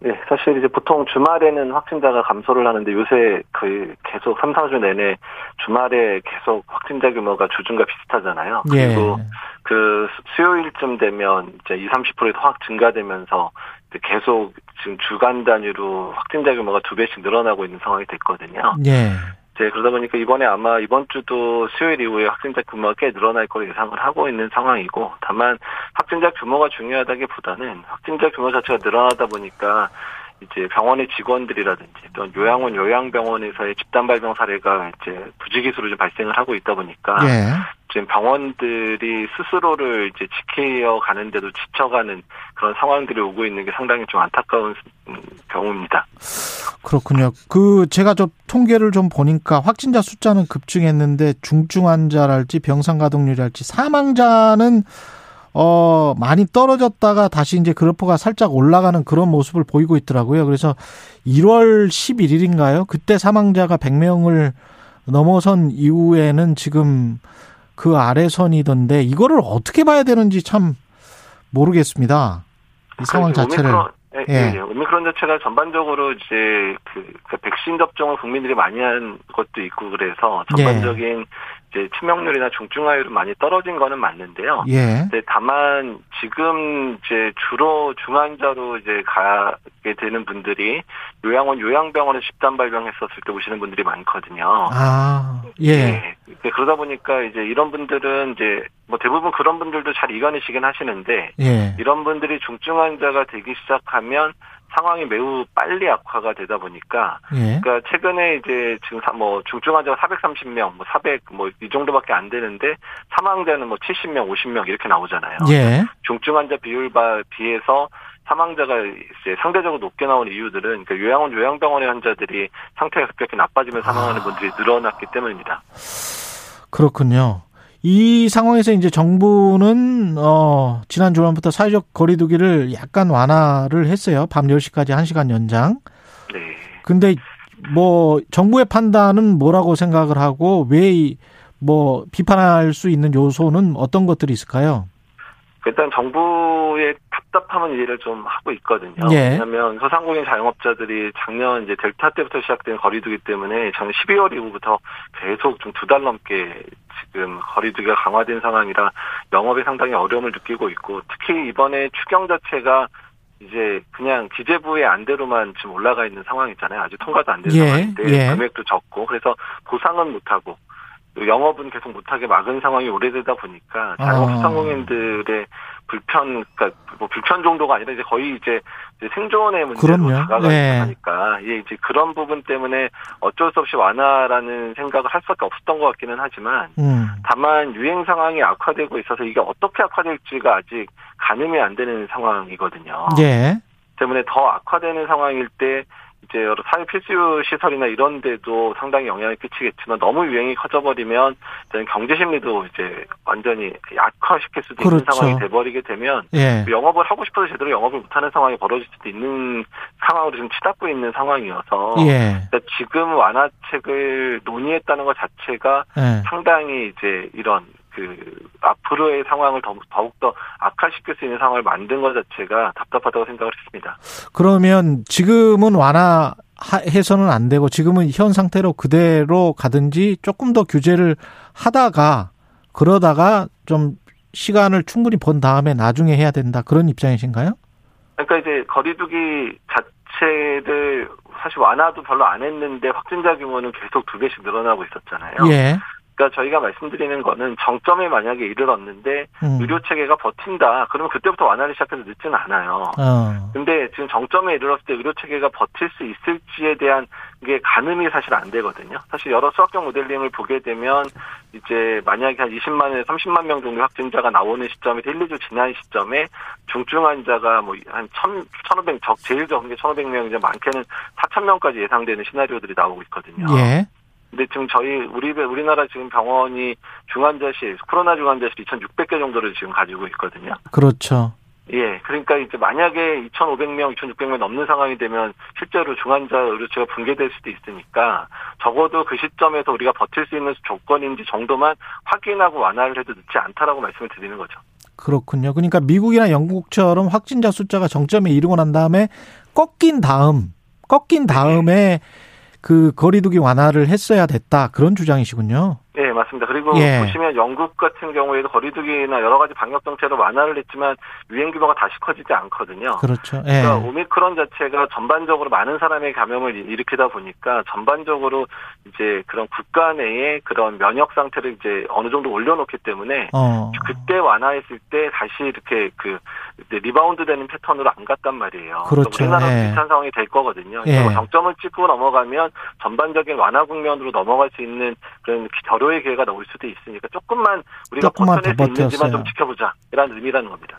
네, 사실 이제 보통 주말에는 확진자가 감소를 하는데 요새 거의 계속 3, 4주 내내 주말에 계속 확진자 규모가 주중과 비슷하잖아요. 예. 그리고 그 수요일쯤 되면 이제 20, 30%더 확 증가되면서 계속 지금 주간 단위로 확진자 규모가 두 배씩 늘어나고 있는 상황이 됐거든요. 예. 네, 그러다 보니까 이번에 아마 이번 주도 수요일 이후에 확진자 규모가 꽤 늘어날 거로 예상을 하고 있는 상황이고, 다만 확진자 규모가 중요하다기보다는 확진자 규모 자체가 늘어나다 보니까 이제 병원의 직원들이라든지 또 요양원 요양병원에서의 집단 발병 사례가 이제 부지기수로 좀 발생을 하고 있다 보니까 예. 지금 병원들이 스스로를 이제 지켜 가는데도 지쳐가는 그런 상황들이 오고 있는 게 상당히 좀 안타까운 경우입니다. 그렇군요. 그 제가 좀 통계를 좀 보니까 확진자 숫자는 급증했는데 중증 환자랄지 병상 가동률이랄지 사망자는 어, 많이 떨어졌다가 다시 이제 그래프가 살짝 올라가는 그런 모습을 보이고 있더라고요. 그래서 1월 11일인가요? 그때 사망자가 100명을 넘어선 이후에는 지금 그 아래선이던데 이거를 어떻게 봐야 되는지 참 모르겠습니다. 이 상황 자체를. 오미크론, 예, 예. 예. 오미크론 자체가 전반적으로 이제 그, 그 백신 접종을 국민들이 많이 한 것도 있고 그래서 전반적인 예. 이제 치명률이나 중증화율은 많이 떨어진 거는 맞는데요. 예. 다만 지금 이제 주로 중환자로 이제 가게 되는 분들이 요양원 요양병원에 집단 발병했었을 때 오시는 분들이 많거든요. 아, 예. 예. 그러다 보니까 이제 이런 분들은 이제 뭐 대부분 그런 분들도 잘 이겨내시긴 하시는데 예. 이런 분들이 중증 환자가 되기 시작하면 상황이 매우 빨리 악화가 되다 보니까 예. 그러니까 최근에 이제 지금 뭐 중증 환자가 430명, 뭐 400 뭐 이 정도밖에 안 되는데 사망자는 뭐 70명, 50명 이렇게 나오잖아요. 예. 중증 환자 비율과 비해서 사망자가 이제 상대적으로 높게 나오는 이유들은 그러니까 요양원 요양병원의 환자들이 상태가 급격히 나빠지면 사망하는 아. 분들이 늘어났기 때문입니다. 그렇군요. 이 상황에서 이제 정부는 어 지난 주말부터 사회적 거리두기를 약간 완화를 했어요. 밤 10시까지 1시간 연장. 네. 근데 뭐 정부의 판단은 뭐라고 생각을 하고 왜 뭐 비판할 수 있는 요소는 어떤 것들이 있을까요? 일단 정부의 답답함은 이해를 좀 하고 있거든요. 예. 왜냐하면 소상공인 자영업자들이 작년 이제 델타 때부터 시작된 거리두기 때문에 작년 12월 이후부터 계속 좀 두 달 넘게 지금 거리두기가 강화된 상황이라 영업에 상당히 어려움을 느끼고 있고 특히 이번에 추경 자체가 이제 그냥 기재부의 안대로만 지금 올라가 있는 상황이잖아요. 아직 통과도 안된 예. 상황인데 예. 금액도 적고 그래서 보상은 못하고 영업은 계속 못하게 막은 상황이 오래되다 보니까 자영업 아. 소상공인들의 불편, 그러니까 뭐 불편 정도가 아니라 이제 거의 이제, 생존의 문제로. 다가가니까 네. 예, 이제 그런 부분 때문에 어쩔 수 없이 완화라는 생각을 할 수밖에 없었던 것 같기는 하지만 음. 다만 유행 상황이 악화되고 있어서 이게 어떻게 악화될지가 아직 가늠이 안 되는 상황이거든요. 예. 때문에 더 악화되는 상황일 때 이제 여러 사회 필수 시설이나 이런 데도 상당히 영향을 끼치겠지만 너무 유행이 커져버리면 경제 심리도 이제 완전히 약화시킬 수도 그렇죠. 있는 상황이 돼버리게 되면 예. 영업을 하고 싶어도 제대로 영업을 못하는 상황이 벌어질 수도 있는 상황으로 지금 치닫고 있는 상황이어서 예. 그러니까 지금 완화책을 논의했다는 것 자체가 예. 상당히 이제 이런 그 앞으로의 상황을 더욱 더 악화시킬 수 있는 상황을 만든 것 자체가 답답하다고 생각을 했습니다. 그러면 지금은 완화해서는 안 되고 지금은 현 상태로 그대로 가든지 조금 더 규제를 하다가 그러다가 좀 시간을 충분히 본 다음에 나중에 해야 된다 그런 입장이신가요? 그러니까 이제 거리두기 자체를 사실 완화도 별로 안 했는데 확진자 규모는 계속 두 배씩 늘어나고 있었잖아요. 예. 그러니까 저희가 말씀드리는 거는 정점에 만약에 이르렀는데 음. 의료 체계가 버틴다. 그러면 그때부터 완화를 시작해서 늦지는 않아요. 어. 근데 지금 정점에 이르렀을 때 의료 체계가 버틸 수 있을지에 대한 게 가늠이 사실 안 되거든요. 사실 여러 수학적 모델링을 보게 되면 이제 만약에 한 20만에서 30만 명 정도 확진자가 나오는 시점에 1, 2주 지난 시점에 중증 환자가 뭐한 1,000, 1,500, 적, 제일 적은 게 1,500명, 이제 많게는 4,000명까지 예상되는 시나리오들이 나오고 있거든요. 예. 근데 지금 저희 우리 우리나라 지금 병원이 중환자실 코로나 중환자실 2,600개 정도를 지금 가지고 있거든요. 그렇죠. 예, 그러니까 이제 만약에 2,500명, 2,600명 넘는 상황이 되면 실제로 중환자 의료체가 붕괴될 수도 있으니까 적어도 그 시점에서 우리가 버틸 수 있는 조건인지 정도만 확인하고 완화를 해도 늦지 않다라고 말씀을 드리는 거죠. 그렇군요. 그러니까 미국이나 영국처럼 확진자 숫자가 정점에 이르고 난 다음에 꺾인 다음, 꺾인 다음에 네. 그 거리두기 완화를 했어야 됐다 그런 주장이시군요. 네, 맞습니다. 그리고 예. 보시면 영국 같은 경우에도 거리두기나 여러 가지 방역 정책으로 완화를 했지만 유행 규모가 다시 커지지 않거든요. 그렇죠. 예. 그러니까 오미크론 자체가 전반적으로 많은 사람의 감염을 일으키다 보니까 전반적으로 이제 그런 국가 내에 그런 면역 상태를 이제 어느 정도 올려놓기 때문에 어. 그때 완화했을 때 다시 이렇게 그 리바운드 되는 패턴으로 안 갔단 말이에요. 그렇죠. 우리나라 예. 비슷한 상황이 될 거거든요. 예. 정점을 찍고 넘어가면 전반적인 완화 국면으로 넘어갈 수 있는 그런 결 절호의 기회가 나올 수도 있으니까 조금만 우리가 조금만 버텨낼 수 있는지만 좀 지켜보자 이런 의미라는 겁니다.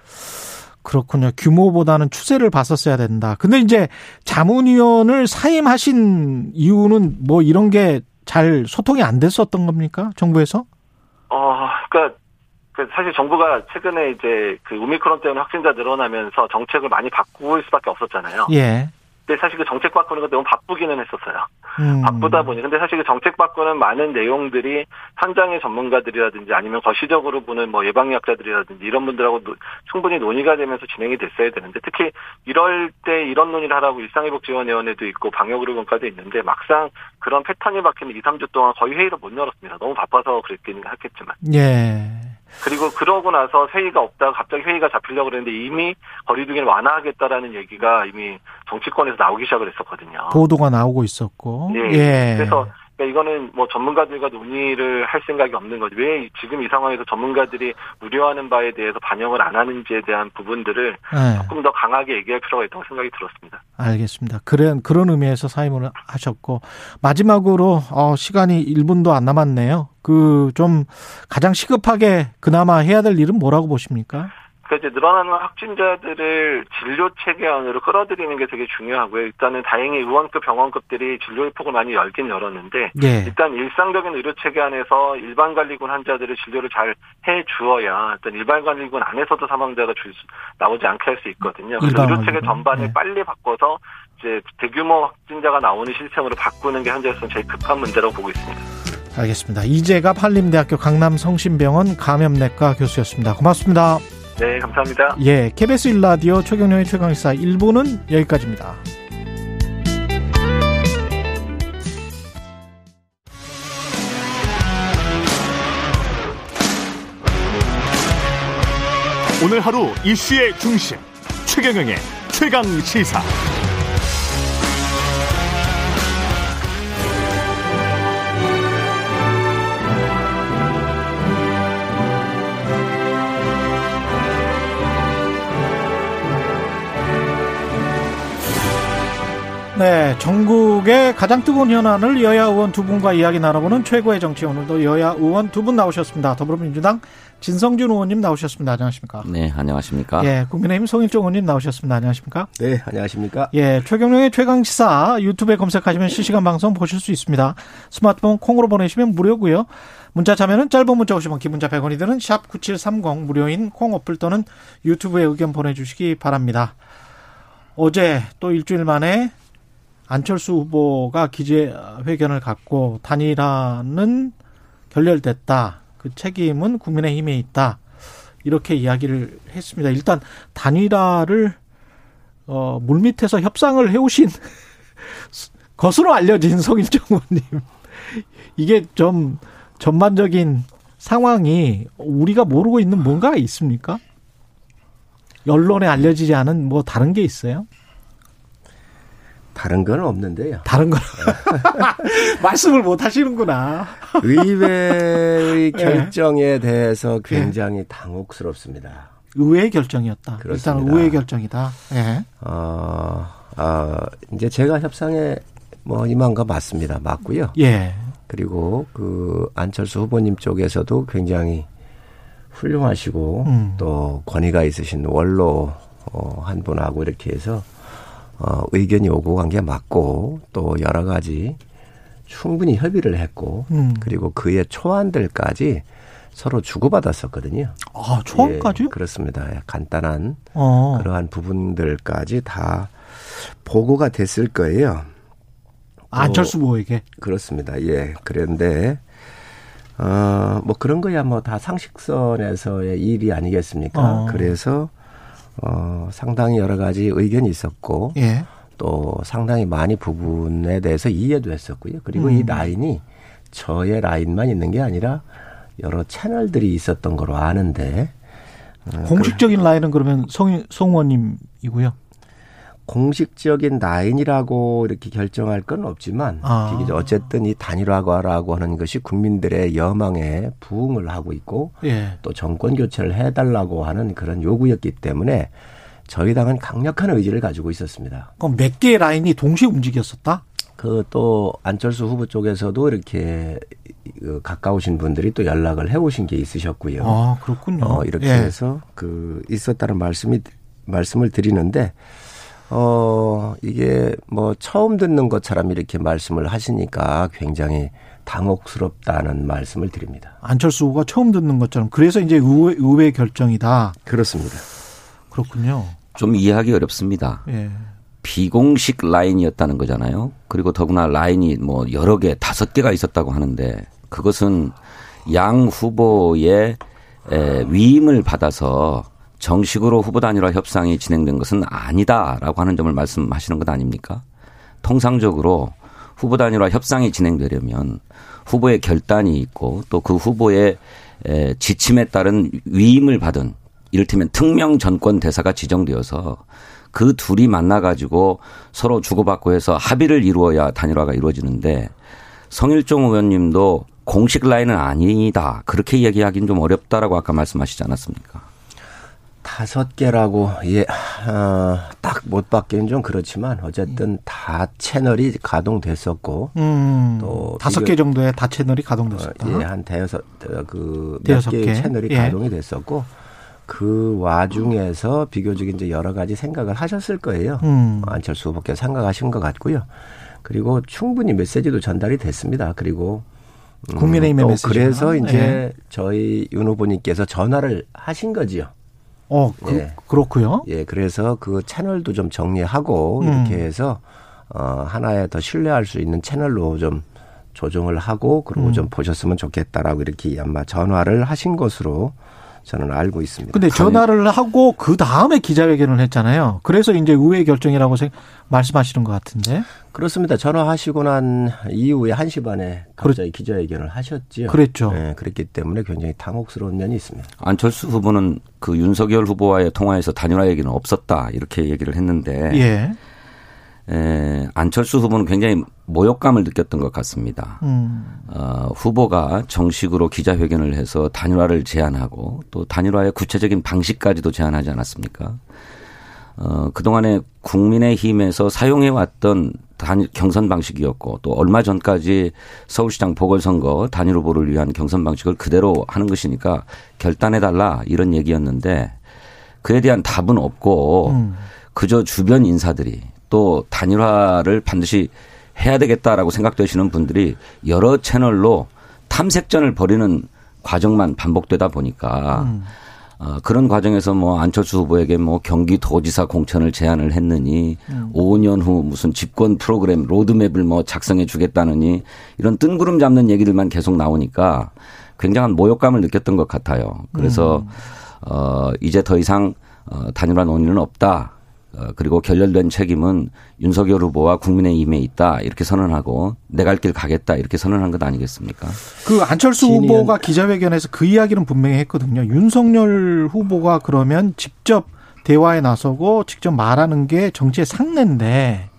그렇군요. 규모보다는 추세를 봤었어야 된다. 근데 이제 자문위원을 사임하신 이유는 뭐 이런 게 잘 소통이 안 됐었던 겁니까? 정부에서? 어, 그러니까 그 사실 정부가 최근에 이제 그 오미크론 때문에 확진자 늘어나면서 정책을 많이 바꿀 수밖에 없었잖아요. 예. 근데 사실 그 정책 바꾸는 거 너무 바쁘기는 했었어요. 음. 바쁘다 보니. 근데 사실 그 정책 바꾸는 많은 내용들이 현장의 전문가들이라든지 아니면 거시적으로 보는 뭐 예방의학자들이라든지 이런 분들하고 노, 충분히 논의가 되면서 진행이 됐어야 되는데 특히 이럴 때 이런 논의를 하라고 일상회복지원위원회도 있고 방역의료원과도 있는데 막상 그런 패턴이 바뀌는 2, 3주 동안 거의 회의를 못 열었습니다. 너무 바빠서 그랬긴 하겠지만. 예. 그리고 그러고 나서 회의가 없다가 갑자기 회의가 잡히려고 그랬는데 이미 거리두기를 완화하겠다라는 얘기가 이미 정치권에서 나오기 시작을 했었거든요. 보도가 나오고 있었고. 예. 예. 그래서 그러니까 이거는 뭐 전문가들과 논의를 할 생각이 없는 거지. 왜 지금 이 상황에서 전문가들이 우려하는 바에 대해서 반영을 안 하는지에 대한 부분들을 네. 조금 더 강하게 얘기할 필요가 있다고 생각이 들었습니다. 알겠습니다. 그런 그런 의미에서 사임을 하셨고 마지막으로 어, 시간이 1분도 안 남았네요. 그 좀 가장 시급하게 그나마 해야 될 일은 뭐라고 보십니까? 그 이제 늘어나는 확진자들을 진료 체계 안으로 끌어들이는 게 되게 중요하고요. 일단은 다행히 의원급 병원급들이 진료의 폭을 많이 열긴 열었는데 네. 일단 일상적인 의료 체계 안에서 일반 관리군 환자들을 진료를 잘 해 주어야 일단 일반 관리군 안에서도 사망자가 줄 수, 나오지 않게 할 수 있거든요. 그래서 의료 체계 전반을 네. 빨리 바꿔서 이제 대규모 확진자가 나오는 시스템으로 바꾸는 게 현재로서는 제일 급한 문제라고 보고 있습니다. 알겠습니다. 이재갑 한림대학교 강남성심병원 감염내과 교수였습니다. 고맙습니다. 네, 감사합니다. 예, KBS 일라디오 최경영의 최강시사 1부는 여기까지입니다. 오늘 하루 이슈의 중심 최경영의 최강 시사. 네, 전국의 가장 뜨거운 현안을 여야 의원 두 분과 이야기 나눠보는 최고의 정치 오늘도 여야 의원 두 분 나오셨습니다. 더불어민주당 진성준 의원님 나오셨습니다. 안녕하십니까? 네, 안녕하십니까? 예, 국민의힘 송일종 의원님 나오셨습니다. 안녕하십니까? 네, 안녕하십니까? 예, 최경영의 최강 시사 유튜브에 검색하시면 실시간 방송 보실 수 있습니다. 스마트폰 콩으로 보내시면 무료고요. 문자 참여는 짧은 문자 오시면 기문자 100원이 드는 샵 9730 무료인 콩 어플 또는 유튜브에 의견 보내주시기 바랍니다. 어제 또 일주일 만에 안철수 후보가 기재회견을 갖고 단일화는 결렬됐다. 그 책임은 국민의힘에 있다. 이렇게 이야기를 했습니다. 일단 단일화를 어, 물밑에서 협상을 해오신 것으로 알려진 성일정 의원님. 이게 좀 전반적인 상황이 우리가 모르고 있는 뭔가가 있습니까? 언론에 알려지지 않은 뭐 다른 게 있어요? 다른 건 없는데요. 다른 건 말씀을 못 하시는구나. 의회의 예. 결정에 대해서 굉장히 네. 당혹스럽습니다. 의회 결정이었다. 그렇습니다. 일단 의회 결정이다. 예. 어, 어, 이제 제가 협상에 뭐 임한 거 맞습니다. 맞고요. 예. 그리고 그 안철수 후보님 쪽에서도 굉장히 훌륭하시고 음. 또 권위가 있으신 원로 어, 한 분하고 이렇게 해서 어, 의견이 오고 간 게 맞고 또 여러 가지 충분히 협의를 했고 음. 그리고 그의 초안들까지 서로 주고받았었거든요. 아, 초안까지? 예, 그렇습니다. 간단한 어. 그러한 부분들까지 다 보고가 됐을 거예요. 안철수 후보에게? 그렇습니다. 예. 그런데 어, 뭐 그런 거야 뭐 다 상식선에서의 일이 아니겠습니까? 어. 그래서 어, 상당히 여러 가지 의견이 있었고 예. 또 상당히 많이 부분에 대해서 이해도 했었고요. 그리고 음. 이 라인이 저의 라인만 있는 게 아니라 여러 채널들이 있었던 거로 아는데 어, 공식적인 그, 라인은 그러면 성, 성원님이고요. 공식적인 라인이라고 이렇게 결정할 건 없지만 아. 어쨌든 이 단일화라고 하는 것이 국민들의 여망에 부응을 하고 있고 예. 또 정권 교체를 해달라고 하는 그런 요구였기 때문에 저희 당은 강력한 의지를 가지고 있었습니다. 그럼 몇 개의 라인이 동시에 움직였었다? 그 또 안철수 후보 쪽에서도 이렇게 그 가까우신 분들이 또 연락을 해오신 게 있으셨고요. 아 그렇군요. 어, 이렇게 예. 해서 그 있었다는 말씀이 말씀을 드리는데 어, 이게 뭐 처음 듣는 것처럼 이렇게 말씀을 하시니까 굉장히 당혹스럽다는 말씀을 드립니다. 안철수 후보가 처음 듣는 것처럼 그래서 이제 의회, 의회 결정이다. 그렇습니다. 그렇군요. 좀 이해하기 어렵습니다. 예. 비공식 라인이었다는 거잖아요. 그리고 더구나 라인이 뭐 여러 개, 다섯 개가 있었다고 하는데 그것은 양 후보의 위임을 받아서 정식으로 후보 단일화 협상이 진행된 것은 아니다라고 하는 점을 말씀하시는 것 아닙니까? 통상적으로 후보 단일화 협상이 진행되려면 후보의 결단이 있고 또 그 후보의 지침에 따른 위임을 받은 이를테면 특명 전권 대사가 지정되어서 그 둘이 만나가지고 서로 주고받고 해서 합의를 이루어야 단일화가 이루어지는데 성일종 의원님도 공식 라인은 아니다. 그렇게 얘기하기는 좀 어렵다라고 아까 말씀하시지 않았습니까? 다섯 개라고 예, 어, 딱못 받기는 좀 그렇지만 어쨌든 다 채널이 가동됐었고 음, 또 다섯 개 정도의 다 채널이 가동됐었다. 어, 예, 한 대여섯 그몇 개의 채널이 예. 가동이 됐었고 그 와중에서 비교적 이제 여러 가지 생각을 하셨을 거예요. 음. 안철수 후보께서 생각하신 것 같고요. 그리고 충분히 메시지도 전달이 됐습니다. 그리고 음, 국민의힘의 메시지. 그래서 이제 예. 저희 윤 후보님께서 전화를 하신 거지요. 어, 그, 예. 그렇고요. 예, 그래서 그 채널도 좀 정리하고 음. 이렇게 해서 어 하나의 더 신뢰할 수 있는 채널로 좀 조정을 하고 그리고 음. 좀 보셨으면 좋겠다라고 이렇게 아마 전화를 하신 것으로 저는 알고 있습니다. 근데 전화를 하고 그 다음에 기자회견을 했잖아요. 그래서 이제 의회 결정이라고 말씀하시는 것 같은데. 그렇습니다. 전화하시고 난 이후에 1시 반에 갑자기 기자회견을 하셨죠. 그랬죠. 네, 그랬기 때문에 굉장히 당혹스러운 면이 있습니다. 안철수 후보는 그 윤석열 후보와의 통화에서 단일화 얘기는 없었다 이렇게 얘기를 했는데 예. 에, 안철수 후보는 굉장히 모욕감을 느꼈던 것 같습니다. 음. 어, 후보가 정식으로 기자회견을 해서 단일화를 제안하고 또 단일화의 구체적인 방식까지도 제안하지 않았습니까? 어, 그동안에 국민의힘에서 사용해왔던 단일 경선 방식이었고 또 얼마 전까지 서울시장 보궐선거 단일 후보를 위한 경선 방식을 그대로 하는 것이니까 결단해 달라 이런 얘기였는데 그에 대한 답은 없고 음. 그저 주변 인사들이 또 단일화를 반드시 해야 되겠다라고 생각되시는 분들이 여러 채널로 탐색전을 벌이는 과정만 반복되다 보니까 음. 어, 그런 과정에서 뭐 안철수 후보에게 뭐 경기도지사 공천을 제안을 했느니 음. 5년 후 무슨 집권 프로그램 로드맵을 뭐 작성해 주겠다느니 이런 뜬구름 잡는 얘기들만 계속 나오니까 굉장한 모욕감을 느꼈던 것 같아요. 그래서 음. 어, 이제 더 이상 어, 단일화 논의는 없다. 어, 그리고 결렬된 책임은 윤석열 후보와 국민의힘에 있다 이렇게 선언하고 내갈 길 가겠다 이렇게 선언한 것 아니겠습니까? 그 안철수 후보가 기자회견에서 그 이야기는 분명히 했거든요. 윤석열 후보가 그러면 직접 대화에 나서고 직접 말하는 게 정치의 상례인데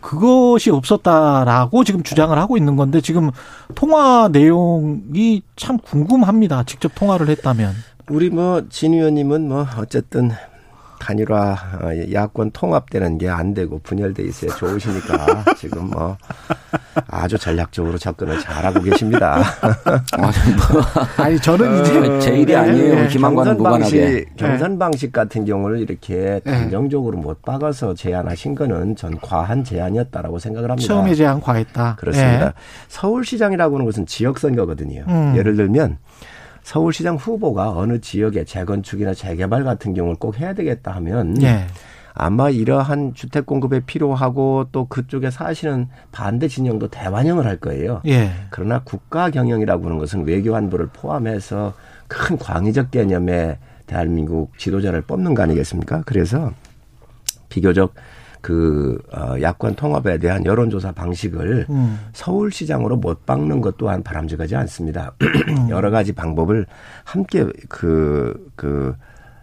그것이 없었다라고 지금 주장을 하고 있는 건데 지금 통화 내용이 참 궁금합니다. 직접 통화를 했다면. 우리 뭐 진 의원님은 뭐 어쨌든 단일화 어, 야권 통합되는 게 안 되고 분열돼 있어야 좋으시니까 지금 뭐 아주 전략적으로 접근을 잘하고 계십니다. 아니 저는 이제 어, 제 일이 아니에요. 네. 희망과는 무관하게 경선 방식 같은 경우를 이렇게 네. 단정적으로 못 박아서 제안하신 거는 전 과한 제안이었다라고 생각을 합니다. 처음에 제안 과했다. 그렇습니다. 네. 서울시장이라고 하는 것은 지역 선거거든요. 음. 예를 들면 서울시장 후보가 어느 지역의 재건축이나 재개발 같은 경우를 꼭 해야 되겠다 하면 예. 아마 이러한 주택 공급에 필요하고 또 그쪽에 사시는 반대 진영도 대반영을 할 거예요. 예. 그러나 국가 경영이라고 하는 것은 외교 안보를 포함해서 큰 광의적 개념의 대한민국 지도자를 뽑는 거 아니겠습니까? 그래서 비교적 그 어, 야권 통합에 대한 여론조사 방식을 음. 서울시장으로 못 박는 것 또한 바람직하지 않습니다. 여러 가지 방법을 함께 그, 그,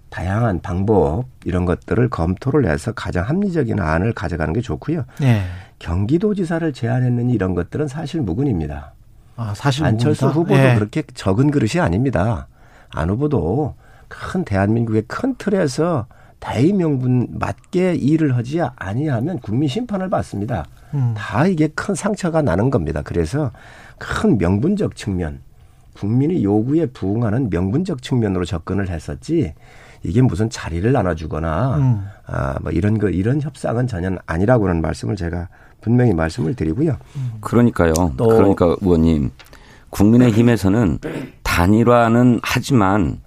다양한 방법 이런 것들을 검토를 해서 가장 합리적인 안을 가져가는 게 좋고요. 네. 경기도지사를 제안했느니 이런 것들은 사실 무근입니다. 아, 사실 안철수 무근이다? 후보도 네. 그렇게 적은 그릇이 아닙니다. 안 후보도 큰 대한민국의 큰 틀에서 대의 명분 맞게 일을 하지 아니하면 국민 심판을 받습니다. 음. 다 이게 큰 상처가 나는 겁니다. 그래서 큰 명분적 측면, 국민의 요구에 부응하는 명분적 측면으로 접근을 했었지 이게 무슨 자리를 나눠주거나 음. 아뭐 이런 거 이런 협상은 전혀 아니라고는 말씀을 제가 분명히 말씀을 드리고요. 그러니까요. 또 그러니까 의원님 국민의힘에서는 단일화는 하지만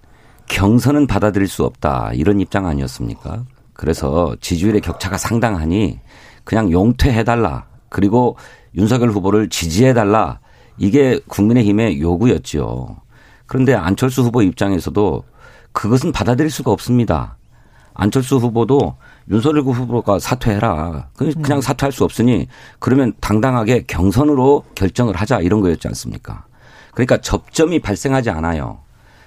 경선은 받아들일 수 없다 이런 입장 아니었습니까? 그래서 지지율의 격차가 상당하니 그냥 용퇴해달라 그리고 윤석열 후보를 지지해달라 이게 국민의힘의 요구였죠. 그런데 안철수 후보 입장에서도 그것은 받아들일 수가 없습니다. 안철수 후보도 윤석열 후보가 사퇴해라. 그냥 사퇴할 수 없으니 그러면 당당하게 경선으로 결정을 하자 이런 거였지 않습니까? 그러니까 접점이 발생하지 않아요.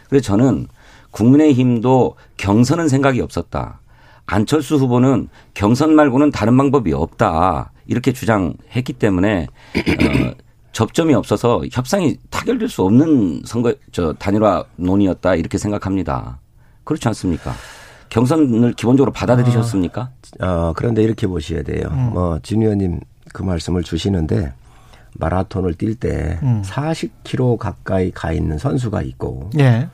그래서 저는 국민의힘도 경선은 생각이 없었다. 안철수 후보는 경선 말고는 다른 방법이 없다. 이렇게 주장했기 때문에 어, 접점이 없어서 협상이 타결될 수 없는 선거 저 단일화 논의였다 이렇게 생각합니다. 그렇지 않습니까? 경선을 기본적으로 받아들이셨습니까? 어, 어 그런데 이렇게 보셔야 돼요. 음. 뭐진 의원님 그 말씀을 주시는데 마라톤을 뛸때 음. 40km 가까이 가 있는 선수가 있고 예.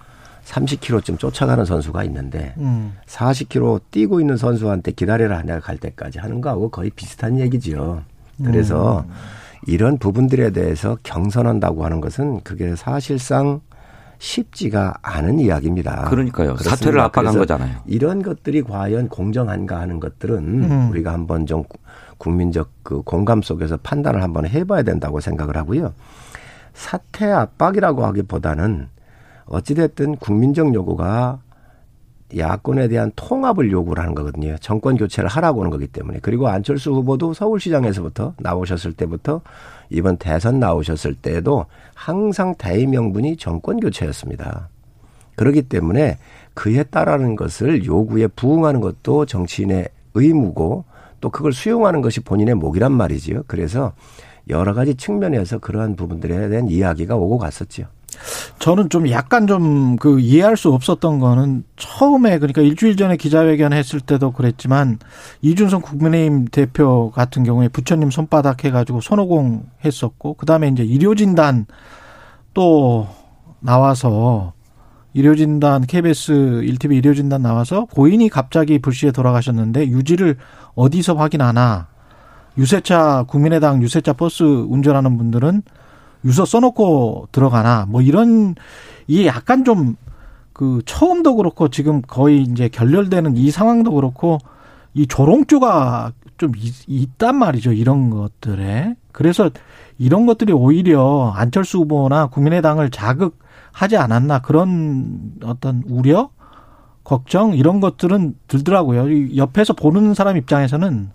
30km쯤 쫓아가는 선수가 있는데 음. 40km 뛰고 있는 선수한테 기다려라 내가 갈 때까지 하는 거하고 거의 비슷한 얘기지요. 그래서 음. 이런 부분들에 대해서 경선한다고 하는 것은 그게 사실상 쉽지가 않은 이야기입니다. 그러니까요. 그렇습니다. 사퇴를 압박한 거잖아요. 이런 것들이 과연 공정한가 하는 것들은 음. 우리가 한번 좀 국민적 그 공감 속에서 판단을 한번 해봐야 된다고 생각을 하고요. 사퇴 압박이라고 하기보다는 어찌됐든 국민적 요구가 야권에 대한 통합을 요구를 하는 거거든요. 정권 교체를 하라고 하는 거기 때문에. 그리고 안철수 후보도 서울시장에서부터 나오셨을 때부터 이번 대선 나오셨을 때에도 항상 대의명분이 정권 교체였습니다. 그렇기 때문에 그에 따르는 것을 요구에 부응하는 것도 정치인의 의무고 또 그걸 수용하는 것이 본인의 목이란 말이지요. 그래서 여러 가지 측면에서 그러한 부분들에 대한 이야기가 오고 갔었죠. 저는 좀 약간 좀 그 이해할 수 없었던 거는 처음에 그러니까 일주일 전에 기자회견 했을 때도 그랬지만 이준석 국민의힘 대표 같은 경우에 부처님 손바닥 해가지고 손오공 했었고 그 다음에 이제 의료진단 또 나와서 의료진단 KBS 1TV 의료진단 나와서 고인이 갑자기 불시에 돌아가셨는데 유지를 어디서 확인하나? 유세차 국민의당 유세차 버스 운전하는 분들은 유서 써놓고 들어가나? 뭐 이런 이게 약간 좀 그 처음도 그렇고 지금 거의 이제 결렬되는 이 상황도 그렇고 이 조롱조가 좀 있, 단 말이죠 이런 것들에. 그래서 이런 것들이 오히려 안철수 후보나 국민의당을 자극하지 않았나 그런 어떤 우려 걱정 이런 것들은 들더라고요. 옆에서 보는 사람 입장에서는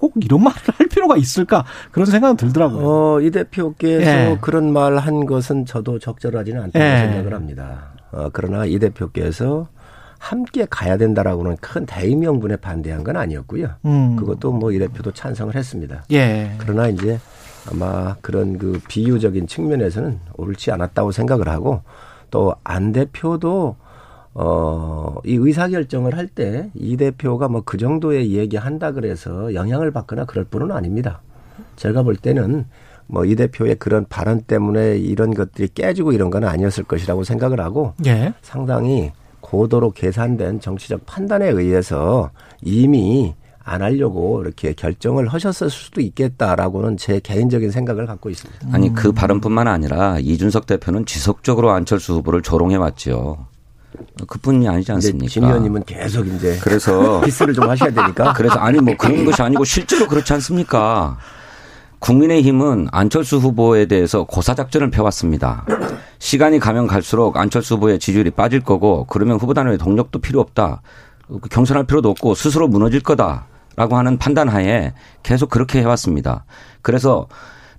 꼭 이런 말을 할 필요가 있을까 그런 생각은 들더라고요. 어, 이 대표께서 예. 그런 말 한 것은 저도 적절하지는 않다고 예. 생각을 합니다. 어, 그러나 이 대표께서 함께 가야 된다라고는 큰 대의명분에 반대한 건 아니었고요. 음. 그것도 뭐 이 대표도 찬성을 했습니다. 예. 그러나 이제 아마 그런 그 비유적인 측면에서는 옳지 않았다고 생각을 하고 또 안 대표도 어, 이 의사결정을 할 때 이 대표가 뭐 그 정도의 얘기 한다 그래서 영향을 받거나 그럴 뿐은 아닙니다. 제가 볼 때는 뭐 이 대표의 그런 발언 때문에 이런 것들이 깨지고 이런 건 아니었을 것이라고 생각을 하고 예. 상당히 고도로 계산된 정치적 판단에 의해서 이미 안 하려고 이렇게 결정을 하셨을 수도 있겠다라고는 제 개인적인 생각을 갖고 있습니다. 아니 그 발언뿐만 아니라 이준석 대표는 지속적으로 안철수 후보를 조롱해 왔죠. 그뿐이 아니지 않습니까? 진 의원님은 계속 이제 그래서 기스를 좀 하셔야 되니까. 그래서 아니 뭐 그런 것이 아니고 실제로 그렇지 않습니까? 국민의힘은 안철수 후보에 대해서 고사 작전을 펴왔습니다. 시간이 가면 갈수록 안철수 후보의 지지율이 빠질 거고 그러면 후보 단위의 동력도 필요 없다. 경선할 필요도 없고 스스로 무너질 거다라고 하는 판단하에 계속 그렇게 해왔습니다. 그래서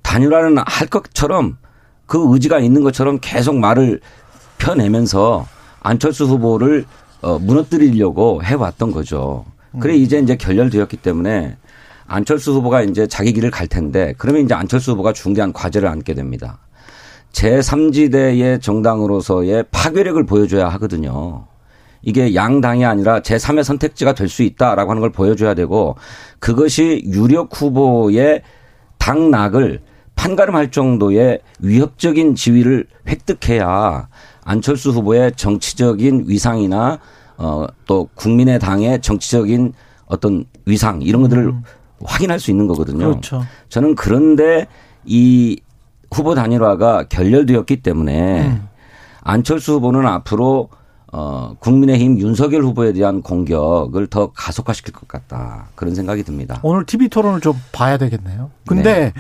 단일화는 할 것처럼 그 의지가 있는 것처럼 계속 말을 펴내면서 안철수 후보를 어, 무너뜨리려고 해왔던 거죠. 그래 이제 이제 결렬되었기 때문에 안철수 후보가 이제 자기 길을 갈 텐데 그러면 이제 안철수 후보가 중대한 과제를 안게 됩니다. 제3지대의 정당으로서의 파괴력을 보여줘야 하거든요. 이게 양당이 아니라 제3의 선택지가 될 수 있다라고 하는 걸 보여줘야 되고 그것이 유력 후보의 당락을 판가름할 정도의 위협적인 지위를 획득해야 안철수 후보의 정치적인 위상이나 어, 또 국민의당의 정치적인 어떤 위상 이런 것들을 음. 확인할 수 있는 거거든요. 그렇죠. 저는 그런데 이 후보 단일화가 결렬되었기 때문에 음. 안철수 후보는 앞으로 어, 국민의힘 윤석열 후보에 대한 공격을 더 가속화시킬 것 같다. 그런 생각이 듭니다. 오늘 TV 토론을 좀 봐야 되겠네요. 근데 네.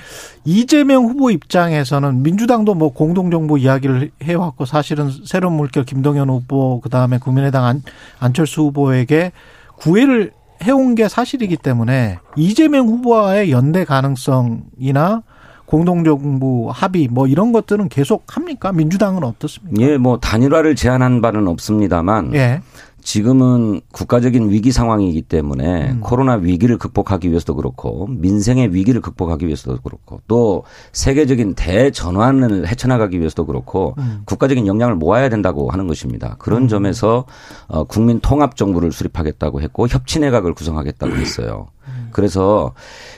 이재명 후보 입장에서는 민주당도 뭐 공동정부 이야기를 해왔고 사실은 새로운 물결 김동연 후보 그다음에 국민의당 안, 안철수 후보에게 구애를 해온 게 사실이기 때문에 이재명 후보와의 연대 가능성이나 공동정부 합의 뭐 이런 것들은 계속 합니까? 민주당은 어떻습니까? 예, 뭐 단일화를 제안한 바는 없습니다만 예. 지금은 국가적인 위기 상황이기 때문에 음. 코로나 위기를 극복하기 위해서도 그렇고 민생의 위기를 극복하기 위해서도 그렇고 또 세계적인 대전환을 헤쳐나가기 위해서도 그렇고 음. 국가적인 역량을 모아야 된다고 하는 것입니다. 그런 음. 점에서 어, 국민 통합 정부를 수립하겠다고 했고 협치 내각을 구성하겠다고 했어요. 음. 그래서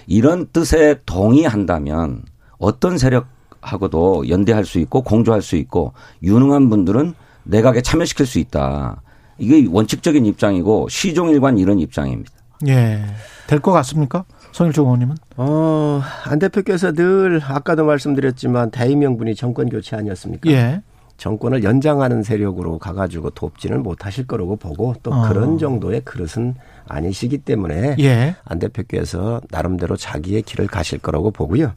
이런 뜻에 동의한다면 어떤 세력하고도 연대할 수 있고 공조할 수 있고 유능한 분들은 내각에 참여시킬 수 있다. 이게 원칙적인 입장이고 시종일관 이런 입장입니다. 예. 될 것 같습니까? 성일종 의원님은? 어, 안 대표께서 늘 아까도 말씀드렸지만 대의명분이 정권 교체 아니었습니까? 예. 정권을 연장하는 세력으로 가가지고 돕지는 못하실 거라고 보고 또 어. 그런 정도의 그릇은 아니시기 때문에 예. 안 대표께서 나름대로 자기의 길을 가실 거라고 보고요.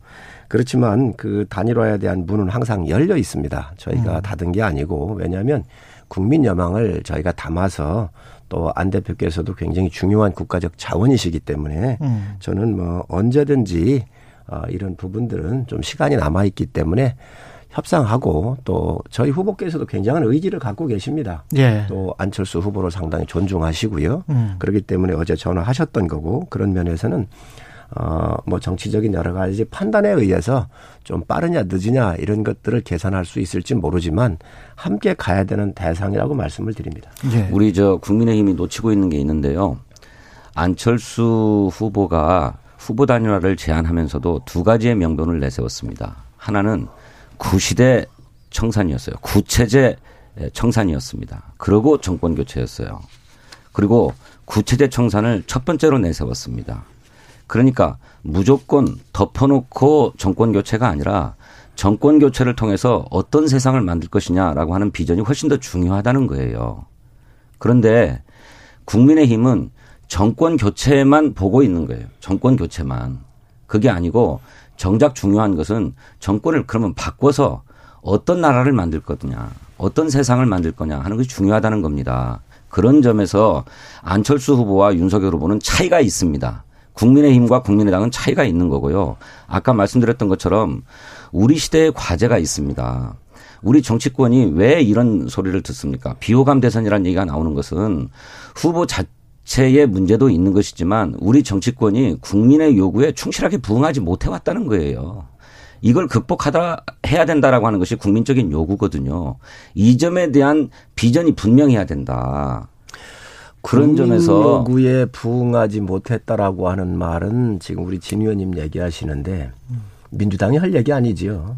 그렇지만 그 단일화에 대한 문은 항상 열려 있습니다. 저희가 음. 닫은 게 아니고 왜냐하면 국민 여망을 저희가 담아서 또 안 대표께서도 굉장히 중요한 국가적 자원이시기 때문에 음. 저는 뭐 언제든지 어, 이런 부분들은 좀 시간이 남아 있기 때문에 협상하고 또 저희 후보께서도 굉장한 의지를 갖고 계십니다. 예. 또 안철수 후보를 상당히 존중하시고요. 음. 그렇기 때문에 어제 전화하셨던 거고 그런 면에서는 어, 뭐 정치적인 여러 가지 판단에 의해서 좀 빠르냐 늦으냐 이런 것들을 계산할 수 있을지 모르지만 함께 가야 되는 대상이라고 말씀을 드립니다. 예. 우리 저 국민의힘이 놓치고 있는 게 있는데요. 안철수 후보가 후보 단일화를 제안하면서도 두 가지의 명분을 내세웠습니다. 하나는 구시대 청산이었어요. 구체제 청산이었습니다. 그리고 정권 교체였어요. 그리고 구체제 청산을 첫 번째로 내세웠습니다. 그러니까 무조건 덮어놓고 정권 교체가 아니라 정권 교체를 통해서 어떤 세상을 만들 것이냐라고 하는 비전이 훨씬 더 중요하다는 거예요. 그런데 국민의힘은 정권 교체만 보고 있는 거예요. 정권 교체만. 그게 아니고 정작 중요한 것은 정권을 그러면 바꿔서 어떤 나라를 만들 거냐, 어떤 세상을 만들 거냐 하는 것이 중요하다는 겁니다. 그런 점에서 안철수 후보와 윤석열 후보는 차이가 있습니다. 국민의힘과 국민의당은 차이가 있는 거고요. 아까 말씀드렸던 것처럼 우리 시대의 과제가 있습니다. 우리 정치권이 왜 이런 소리를 듣습니까? 비호감 대선이라는 얘기가 나오는 것은 후보 자 체의 문제도 있는 것이지만 우리 정치권이 국민의 요구에 충실하게 부응하지 못해 왔다는 거예요. 이걸 극복하다 해야 된다라고 하는 것이 국민적인 요구거든요. 이 점에 대한 비전이 분명해야 된다. 그런 점에서 요구에 부응하지 못했다라고 하는 말은 지금 우리 진 의원님 얘기하시는데 민주당이 할 얘기 아니지요.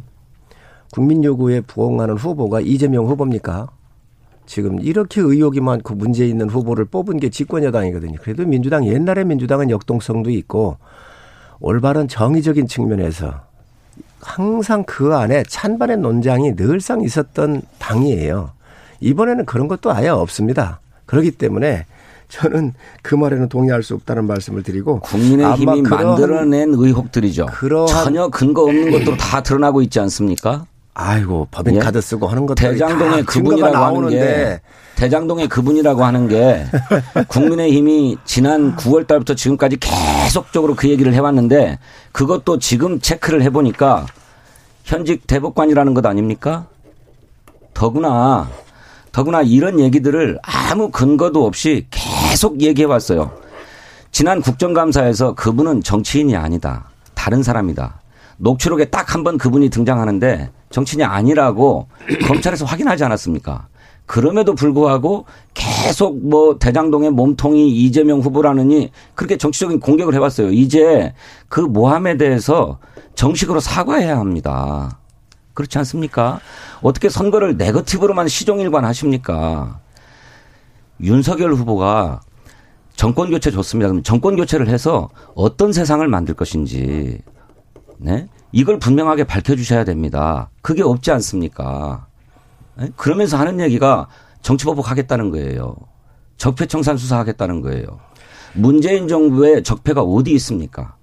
국민 요구에 부응하는 후보가 이재명 후보입니까? 지금 이렇게 의혹이 많고 문제 있는 후보를 뽑은 게 집권 여당이거든요. 그래도 민주당 옛날에 민주당은 역동성도 있고 올바른 정의적인 측면에서 항상 그 안에 찬반의 논장이 늘상 있었던 당이에요. 이번에는 그런 것도 아예 없습니다. 그렇기 때문에 저는 그 말에는 동의할 수 없다는 말씀을 드리고 국민의힘이 만들어낸 의혹들이죠. 전혀 근거 없는 것도 다 드러나고 있지 않습니까? 아이고 법인카드 예? 쓰고 하는 것들 대장동의 그분이라고 하는 게 대장동의 그분이라고 하는 게 국민의힘이 지난 9월 달부터 지금까지 계속적으로 그 얘기를 해왔는데 그것도 지금 체크를 해보니까 현직 대법관이라는 것 아닙니까? 더구나 더구나 이런 얘기들을 아무 근거도 없이 계속 얘기해 왔어요. 지난 국정감사에서 그분은 정치인이 아니다. 다른 사람이다. 녹취록에 딱 한 번 그분이 등장하는데 정치인이 아니라고 검찰에서 확인하지 않았습니까? 그럼에도 불구하고 계속 뭐 대장동의 몸통이 이재명 후보라느니 그렇게 정치적인 공격을 해왔어요. 이제 그 모함에 대해서 정식으로 사과해야 합니다. 그렇지 않습니까? 어떻게 선거를 네거티브로만 시종일관 하십니까? 윤석열 후보가 정권 교체 좋습니다. 그럼 정권 교체를 해서 어떤 세상을 만들 것인지, 네? 이걸 분명하게 밝혀 주셔야 됩니다. 그게 없지 않습니까? 네? 그러면서 하는 얘기가 정치 보복 하겠다는 거예요. 적폐 청산 수사하겠다는 거예요. 문재인 정부의 적폐가 어디 있습니까?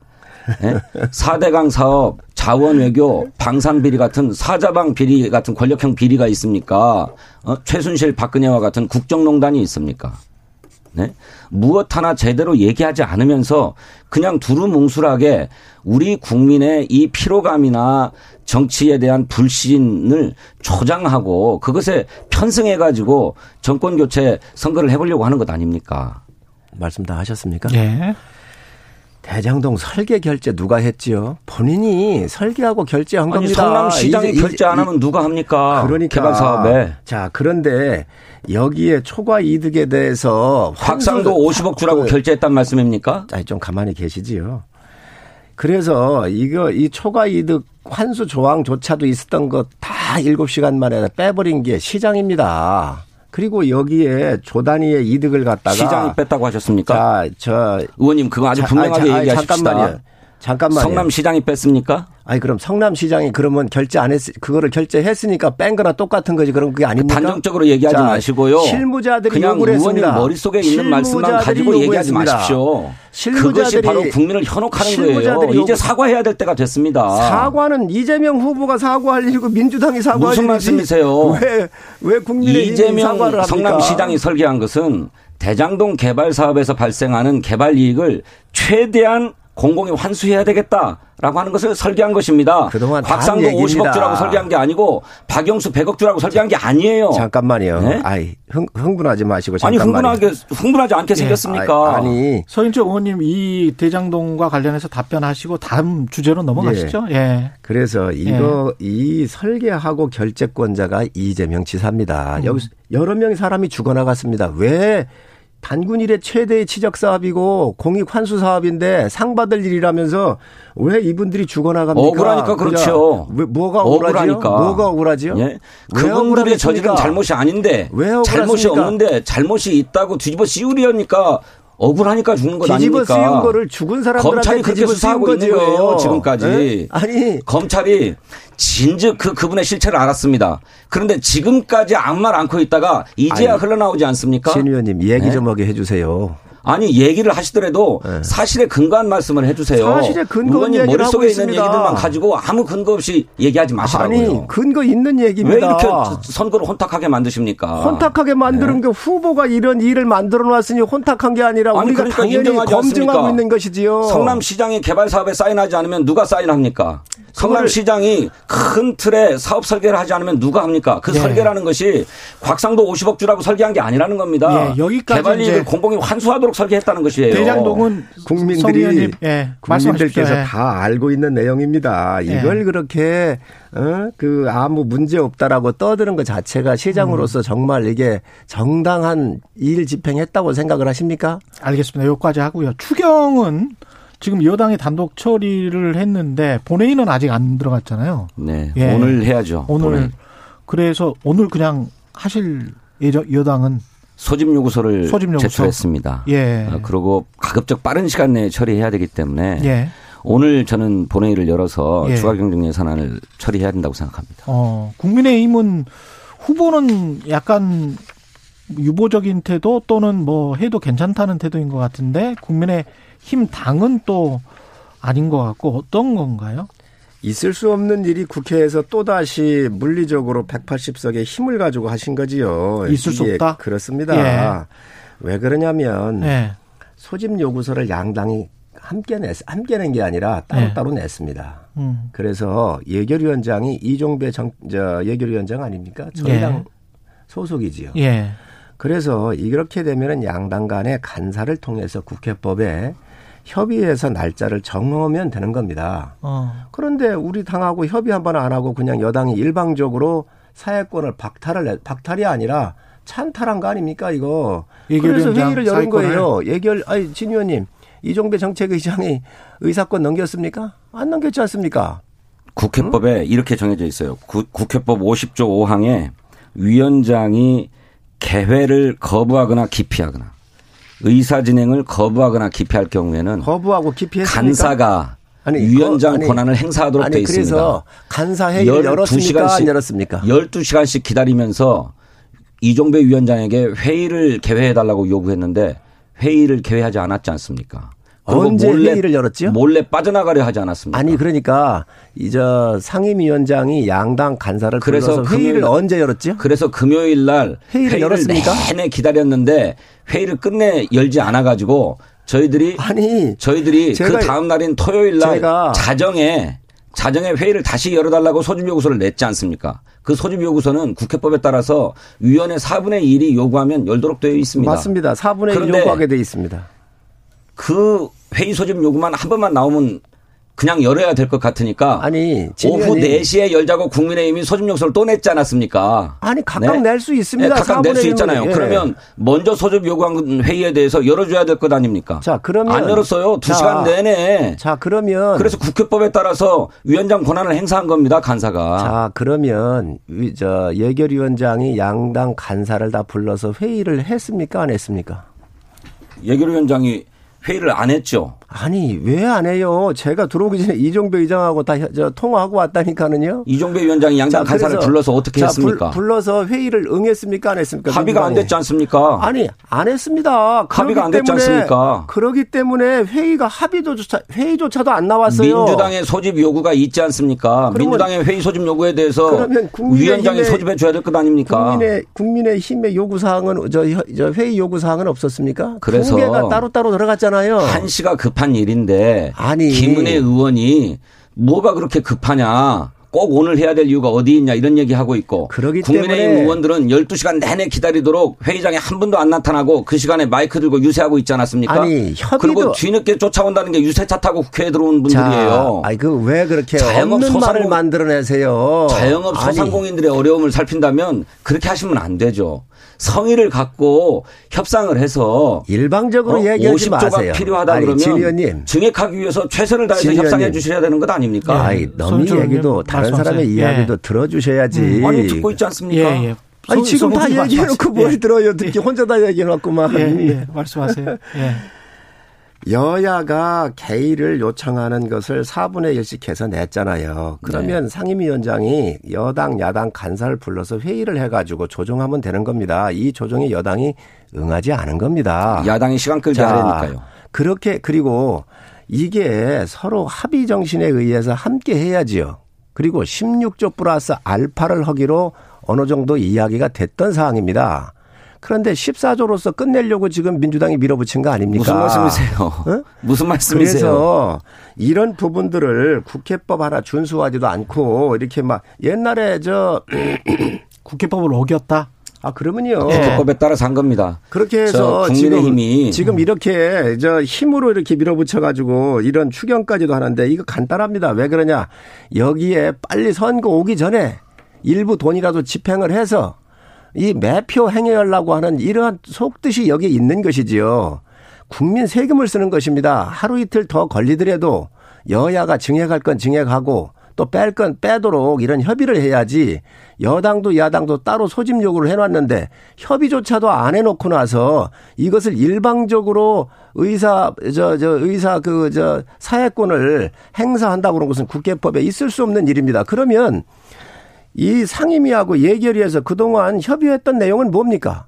네? 4대강 사업, 자원 외교, 방산 비리 같은 사자방 비리 같은 권력형 비리가 있습니까? 어? 최순실 박근혜와 같은 국정농단이 있습니까? 네? 무엇 하나 제대로 얘기하지 않으면서 그냥 두루뭉술하게 우리 국민의 이 피로감이나 정치에 대한 불신을 조장하고 그것에 편승해 가지고 정권 교체 선거를 해보려고 하는 것 아닙니까? 말씀 다 하셨습니까? 네. 대장동 설계 결제 누가 했지요? 본인이 설계하고 결제한 아니, 겁니다. 성남시장이 이제, 결제 안 하면 누가 합니까? 그러니까 개발 사업에. 자 그런데 여기에 초과 이득에 대해서 확상도 50억 주라고 그, 결제했단 말씀입니까? 아니 좀 가만히 계시지요. 그래서 이거 이 초과 이득 환수 조항조차도 있었던 것 다 7시간 만에 빼버린 게 시장입니다. 그리고 여기에 조단위의 이득을 갖다가 시장이 뺐다고 하셨습니까? 자, 저 의원님 그거 아주 분명하게 아, 얘기하십시다. 잠깐만요. 잠깐만요. 성남 시장이 뺐습니까? 아니 그럼 성남시장이 그러면 결제 안 했, 그거를 결제했으니까 뺀 거나 똑같은 거지. 그럼 그게 아닙니까? 단정적으로 얘기하지 자, 마시고요. 실무자들이 그냥 했습니다. 머릿속에 있는 말씀만 가지고 얘기하지 마십시오. 그것이 바로 국민을 현혹하는 거예요. 이제 사과해야 될 때가 됐습니다. 사과는 이재명 후보가 사과할 일이고 민주당이 사과할 무슨 말씀이세요? 왜, 왜 국민의 이재명? 성남시장이 설계한 것은 대장동 개발 사업에서 발생하는 개발 이익을 최대한 공공이 환수해야 되겠다라고 하는 것을 설계한 것입니다. 그동안 곽상도 50억 주라고 설계한 게 아니고 박영수 100억 주라고 설계한 게 아니에요. 잠깐만요. 네? 아이 흥, 흥분하지 마시고 잠깐만요. 아니 흥분하게 흥분하지 않게 네. 생겼습니까? 아니 서인철 의원님 이 대장동과 관련해서 답변하시고 다음 주제로 넘어가시죠. 예. 예. 그래서 이거 예. 이 설계하고 결재권자가 이재명 지사입니다. 음. 여기 여러 명의 사람이 죽어나갔습니다. 왜 단군 일의 최대의 치적 사업이고 공익 환수 사업인데 상 받을 일이라면서 왜 이분들이 죽어나갑니까? 억울하니까 그렇죠. 왜 뭐가 억울하지요? 뭐가 억울하지요? 예? 그분들이 저지른 잘못이 아닌데 왜 잘못이 없는데 잘못이 있다고 뒤집어 씌우려니까 억울하니까 죽는 것 뒤집어 아닙니까? 씌운 거를 죽은 사람들한테 검찰이 그렇게 수사하고 있는 거예요 지금까지. 네? 아니 검찰이 진즉 그 그분의 실체를 알았습니다. 그런데 지금까지 아무 말 않고 있다가 이제야 아니, 흘러나오지 않습니까? 신 의원님 얘기 네? 좀 하게 해주세요. 아니 얘기를 하시더라도 네. 사실에 근거한 말씀을 해주세요. 사실에 근거 있는 머릿속에 있는 얘기들만 가지고 아무 근거 없이 얘기하지 마시라고요. 아니 근거 있는 얘기입니다. 왜 이렇게 선거를 혼탁하게 만드십니까? 혼탁하게 만드는 네. 게 후보가 이런 일을 만들어 놨으니 혼탁한 게 아니라 아니, 우리가 그러니까 당연히 검증하고 않습니까? 있는 것이지요. 성남시장이 개발 사업에 사인하지 않으면 누가 사인합니까? 성남시장이 큰 틀에 사업 설계를 하지 않으면 누가 합니까? 그 네. 설계라는 것이 곽상도 50억 주라고 설계한 게 아니라는 겁니다. 네, 여기까지 개발 이익을 공공이 환수하도록 설계했다는 것이에요. 대장동은 국민들이 예, 국민들께서 예. 다 알고 있는 내용입니다. 예. 이걸 예. 그렇게 어? 그 아무 문제 없다라고 떠드는 것 자체가 시장으로서 음. 정말 이게 정당한 일 집행했다고 생각을 하십니까? 알겠습니다. 여기까지 하고요. 추경은 지금 여당이 단독 처리를 했는데 본회의는 아직 안 들어갔잖아요. 네. 예. 오늘 해야죠. 오늘 본회의. 그래서 오늘 그냥 하실 예정 여당은 소집 요구서를 소집 요구서. 제출했습니다. 예. 어, 그리고 가급적 빠른 시간 내에 처리해야 되기 때문에 예. 오늘 저는 본회의를 열어서 예. 추가 경정 예산안을 처리해야 된다고 생각합니다. 어, 국민의힘은 후보는 약간 유보적인 태도 또는 뭐 해도 괜찮다는 태도인 것 같은데 국민의 힘 당은 또 아닌 것 같고 어떤 건가요? 있을 수 없는 일이 국회에서 또다시 물리적으로 180석의 힘을 가지고 하신 거지요. 있을 수 없다? 그렇습니다. 예. 왜 그러냐면 예. 소집 요구서를 양당이 함께 냈, 함께 낸 게 아니라 따로따로 예. 냈습니다. 음. 그래서 예결위원장이 이종배 정, 저, 예결위원장 아닙니까? 저희 당 예. 소속이지요. 예. 그래서 이렇게 되면은 양당 간의 간사를 통해서 국회법에 협의해서 날짜를 정하면 되는 겁니다. 어. 그런데 우리 당하고 협의 한 번 안 하고 그냥 여당이 일방적으로 사회권을 박탈을 박탈이 아니라 찬탈한 거 아닙니까 이거? 그래서 회의를 열은 거예요. 예결 아니 진 의원님 이종배 정책의장이 의사권 넘겼습니까? 안 넘겼지 않습니까? 국회법에 응? 이렇게 정해져 있어요. 구, 국회법 50조 5항에 위원장이 개회를 거부하거나 기피하거나 의사 진행을 거부하거나 기피할 경우에는 거부하고 기피했습니까? 간사가 아니, 위원장 아니, 권한을 행사하도록 되어 있습니다. 그래서 간사 회의를 열었습니까? 안 열었습니까? 12시간씩 기다리면서 이종배 위원장에게 회의를 개회해 달라고 요구했는데 회의를 개회하지 않았지 않습니까? 언제 몰래, 회의를 열었죠? 몰래 빠져나가려 하지 않았습니까? 아니 그러니까 이제 상임위원장이 양당 간사를 그래서 회의를 금요일, 언제 열었죠? 그래서 금요일 날 회의를, 회의를 열었습니까? 내내 기다렸는데 회의를 끝내 열지 않아 가지고 저희들이 아니 저희들이 그 다음 날인 토요일 날 자정에 자정에 회의를 다시 열어달라고 소집 요구서를 냈지 않습니까? 그 소집 요구서는 국회법에 따라서 위원회 4분의 1이 요구하면 열도록 되어 있습니다. 맞습니다. 4분의 1 요구하게 되어 있습니다. 그 회의 소집 요구만 한 번만 나오면 그냥 열어야 될 것 같으니까 아니 오후 4시에 열자고 국민의힘이 소집 요구서를 또 냈지 않았습니까? 아니 각각 네? 낼수 있습니다. 네, 각각 낼 수 있잖아요. 예. 그러면 먼저 소집 요구한 회의에 대해서 열어줘야 될 것 아닙니까? 자 그러면 안 열었어요. 2 시간 내내. 자 그러면 그래서 국회법에 따라서 위원장 권한을 행사한 겁니다. 간사가. 자 그러면 저 예결위원장이 양당 간사를 다 불러서 회의를 했습니까? 안 했습니까? 예결위원장이 회의를 안 했죠. 아니 왜 안 해요? 제가 들어오기 전에 이종배 의장하고 다 저, 통화하고 왔다니까는요. 이종배 위원장이 양당 자, 간사를 불러서 어떻게 자, 했습니까? 불, 러서 회의를 응했습니까? 안 했습니까? 합의가 민주당이. 안 됐지 않습니까? 아니 안 했습니다. 합의가 안 됐지 않습니까? 그러기 때문에 회의가 합의도조차 회의조차도 안 나왔어요. 민주당의 소집 요구가 있지 않습니까? 민주당의 회의 소집 요구에 대해서 위원장이 소집해 줘야 될 것 아닙니까? 국민의 국민의 힘의 요구 사항은 저, 저 회의 요구 사항은 없었습니까? 그래서 두 개가 따로 따로 들어갔잖아요. 있잖아요. 한시가 급한 일인데 아니 김은혜 의원이 뭐가 그렇게 급하냐. 꼭 오늘 해야 될 이유가 어디 있냐 이런 얘기하고 있고 국민의힘 의원들은 12시간 내내 기다리도록 회의장에 한 분도 안 나타나고 그 시간에 마이크 들고 유세하고 있지 않았습니까? 아니, 협의도 그리고 뒤늦게 쫓아온다는 게 유세차 타고 국회에 들어온 분들이에요. 아니 그 왜 그렇게 자영업 소상을 만들어내세요? 자영업 소상공인들의 어려움을 살핀다면 그렇게 하시면 안 되죠. 성의를 갖고 협상을 해서 일방적으로 어, 얘기하지 50조가 마세요. 필요하다 아니, 그러면. 증액하기 위해서 최선을 다해서. 협상해 주셔야 되는 것 아닙니까? 아니, 너미 얘기도 다른 사람의 이야기도 예. 들어주셔야지. 음, 아니 듣고 있지 않습니까? 예, 예. 아니 지금 다 얘기해놓고 뭘 예. 들어요? 듣기 혼자 다 얘기해놓고만. 예, 예. 말씀하세요. 예. 여야가 개의를 요청하는 것을 4분의 1씩 해서 냈잖아요. 그러면 네. 상임위원장이 여당, 야당 간사를 불러서 회의를 해가지고 조정하면 되는 겁니다. 이 조정에 여당이 응하지 않은 겁니다. 야당이 시간 끌게 하려니까요. 그렇게 그리고 이게 서로 합의 정신에 의해서 함께 해야지요. 그리고 16조 플러스 알파를 하기로 어느 정도 이야기가 됐던 사항입니다. 그런데 14조로서 끝내려고 지금 민주당이 밀어붙인 거 아닙니까? 무슨 말씀이세요? 어? 무슨 말씀이세요? 그래서 이런 부분들을 국회법 하나 준수하지도 않고 이렇게 막 옛날에 저 국회법을 어겼다? 아 그러면요. 네. 국회법에 따라 산 겁니다. 그렇게 해서 국민의힘이 지금, 지금 이렇게 저 힘으로 이렇게 밀어붙여 가지고 이런 추경까지도 하는데 이거 간단합니다. 왜 그러냐? 여기에 빨리 선거 오기 전에 일부 돈이라도 집행을 해서 이 매표 행해하려고 하는 이러한 속뜻이 여기에 있는 것이지요. 국민 세금을 쓰는 것입니다. 하루 이틀 더 걸리더라도 여야가 증액할 건 증액하고 또 뺄 건 빼도록 이런 협의를 해야지 여당도 야당도 따로 소집 요구를 해놨는데 협의조차도 안 해놓고 나서 이것을 일방적으로 의사 저저 의사 그 저 사회권을 행사한다고 그런 것은 국회법에 있을 수 없는 일입니다. 그러면 이 상임위하고 예결위에서 그동안 협의했던 내용은 뭡니까?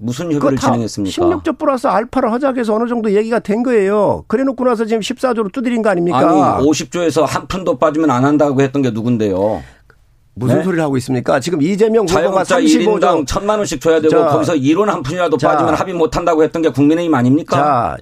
무슨 협의를 진행했습니까? 16조 플러스 알파를 하자해서 어느 정도 얘기가 된 거예요. 그래 놓고 나서 지금 14조로 두드린 거 아닙니까? 아니, 50조에서 한 푼도 빠지면 안 한다고 했던 게 누군데요? 무슨 네? 소리를 하고 있습니까? 지금 이재명 후보가 35조 1인당 만 원씩 줘야 되고 자, 거기서 1원 한 푼이라도 자, 빠지면 합의 못 한다고 했던 게 국민의힘 아닙니까? 자,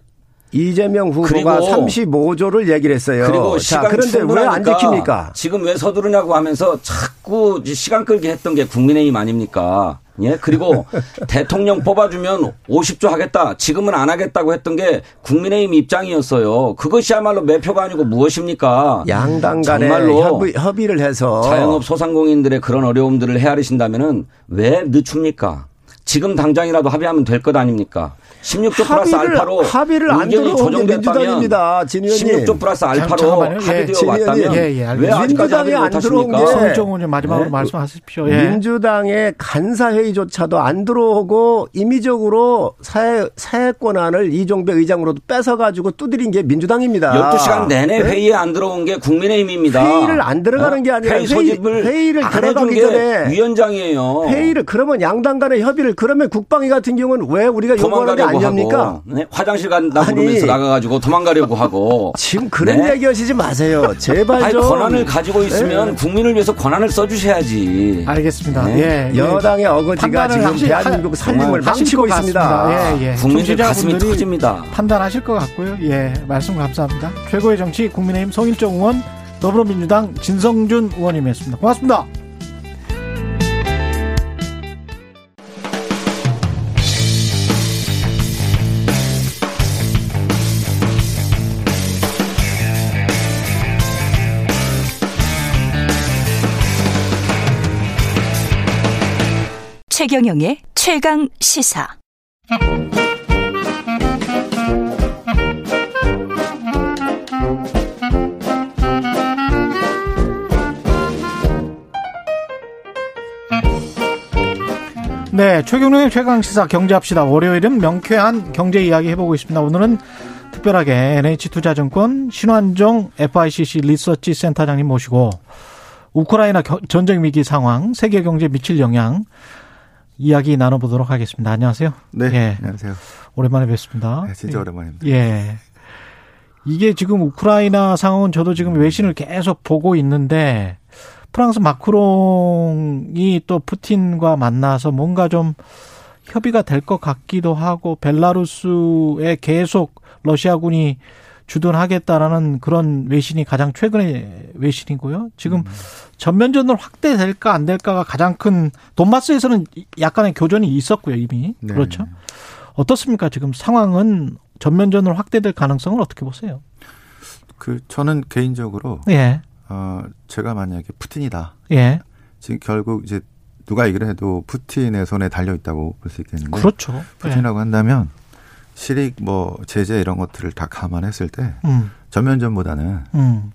이재명 후보가 35조를 얘기를 했어요. 그리고 시간 그런데 왜 안 지킵니까? 지금 왜 서두르냐고 하면서 자꾸 시간 끌게 했던 게 국민의힘 아닙니까? 예, 그리고 대통령 뽑아주면 50조 하겠다. 지금은 안 하겠다고 했던 게 국민의힘 입장이었어요. 그것이야말로 매표가 아니고 무엇입니까? 양당 간에 협의, 협의 를 해서 자영업 소상공인들의 그런 어려움들을 헤아리신다면은 왜 늦춥니까? 지금 당장이라도 합의하면 될 것 아닙니까? 16조 플러스 알파로 합의를 안 들어온 게 민주당입니다. 진 의원님. 16조 플러스 알파로 합의되어 예, 왔다면 예, 예, 왜 아직까지 안 들어온 게 성종 의 마지막으로 네? 말씀하십시오. 예. 민주당의 간사 회의조차도 안 들어오고 임의적으로 사회 사회 권한을 이종배 의장으로도 뺏어 가지고 두드린 게 민주당입니다. 12시간 내내 네? 회의에 안 들어온 게 국민의힘입니다. 회의를 안 들어가는 게 아니라 회의, 소집을 회의 를 들어가기 전에 위원장이에요. 회의를 그러면 양당 간의 협의를 그러면 국방위 같은 경우는 왜 우리가 요구하는 게 아니 합니까? 네? 화장실 간다고 그러면서 나가가지고 도망가려고 하고. 지금 그런 네? 얘기하시지 마세요. 제발 아니, 좀. 권한을 가지고 있으면 네. 국민을 위해서 권한을 써주셔야지. 알겠습니다. 네? 예. 여당의 어거지가 지금 하시, 대한민국 살림을 망치고 있습니다. 예, 예. 국민들 가슴이 터집니다. 판단하실 것 같고요. 예, 말씀 감사합니다. 최고의 정치 국민의힘 송일정 의원 더불어민주당 진성준 의원님이었습니다. 고맙습니다. 최경영의 최강 시사. 네, 최경영의 최강 시사 경제합시다. 월요일은 명쾌한 경제 이야기 해보고 있습니다. 오늘은 특별하게 NH투자증권 신환종 FICC 리서치 센터장님 모시고 우크라이나 전쟁 위기 상황, 세계 경제에 미칠 영향, 이야기 나눠보도록 하겠습니다. 안녕하세요. 네. 예. 안녕하세요. 오랜만에 뵙습니다. 네, 진짜 오랜만입니다. 예. 이게 지금 우크라이나 상황은 저도 지금 외신을 계속 보고 있는데 프랑스 마크롱이 또 푸틴과 만나서 뭔가 좀 협의가 될 것 같기도 하고 벨라루스에 계속 러시아군이 주둔하겠다라는 그런 외신이 가장 최근의 외신이고요. 지금 음. 전면전으로 확대될까 안 될까가 가장 큰 돈바스에서는 약간의 교전이 있었고요 이미 네. 그렇죠. 어떻습니까 지금 상황은 전면전으로 확대될 가능성을 어떻게 보세요? 그 저는 개인적으로 예. 어 제가 만약에 푸틴이다. 예. 지금 결국 이제 누가 얘기를 해도 푸틴의 손에 달려 있다고 볼 수 있겠는데. 그렇죠. 푸틴이라고 예. 한다면 실익 뭐 제재 이런 것들을 다 감안했을 때 음. 전면전보다는 음.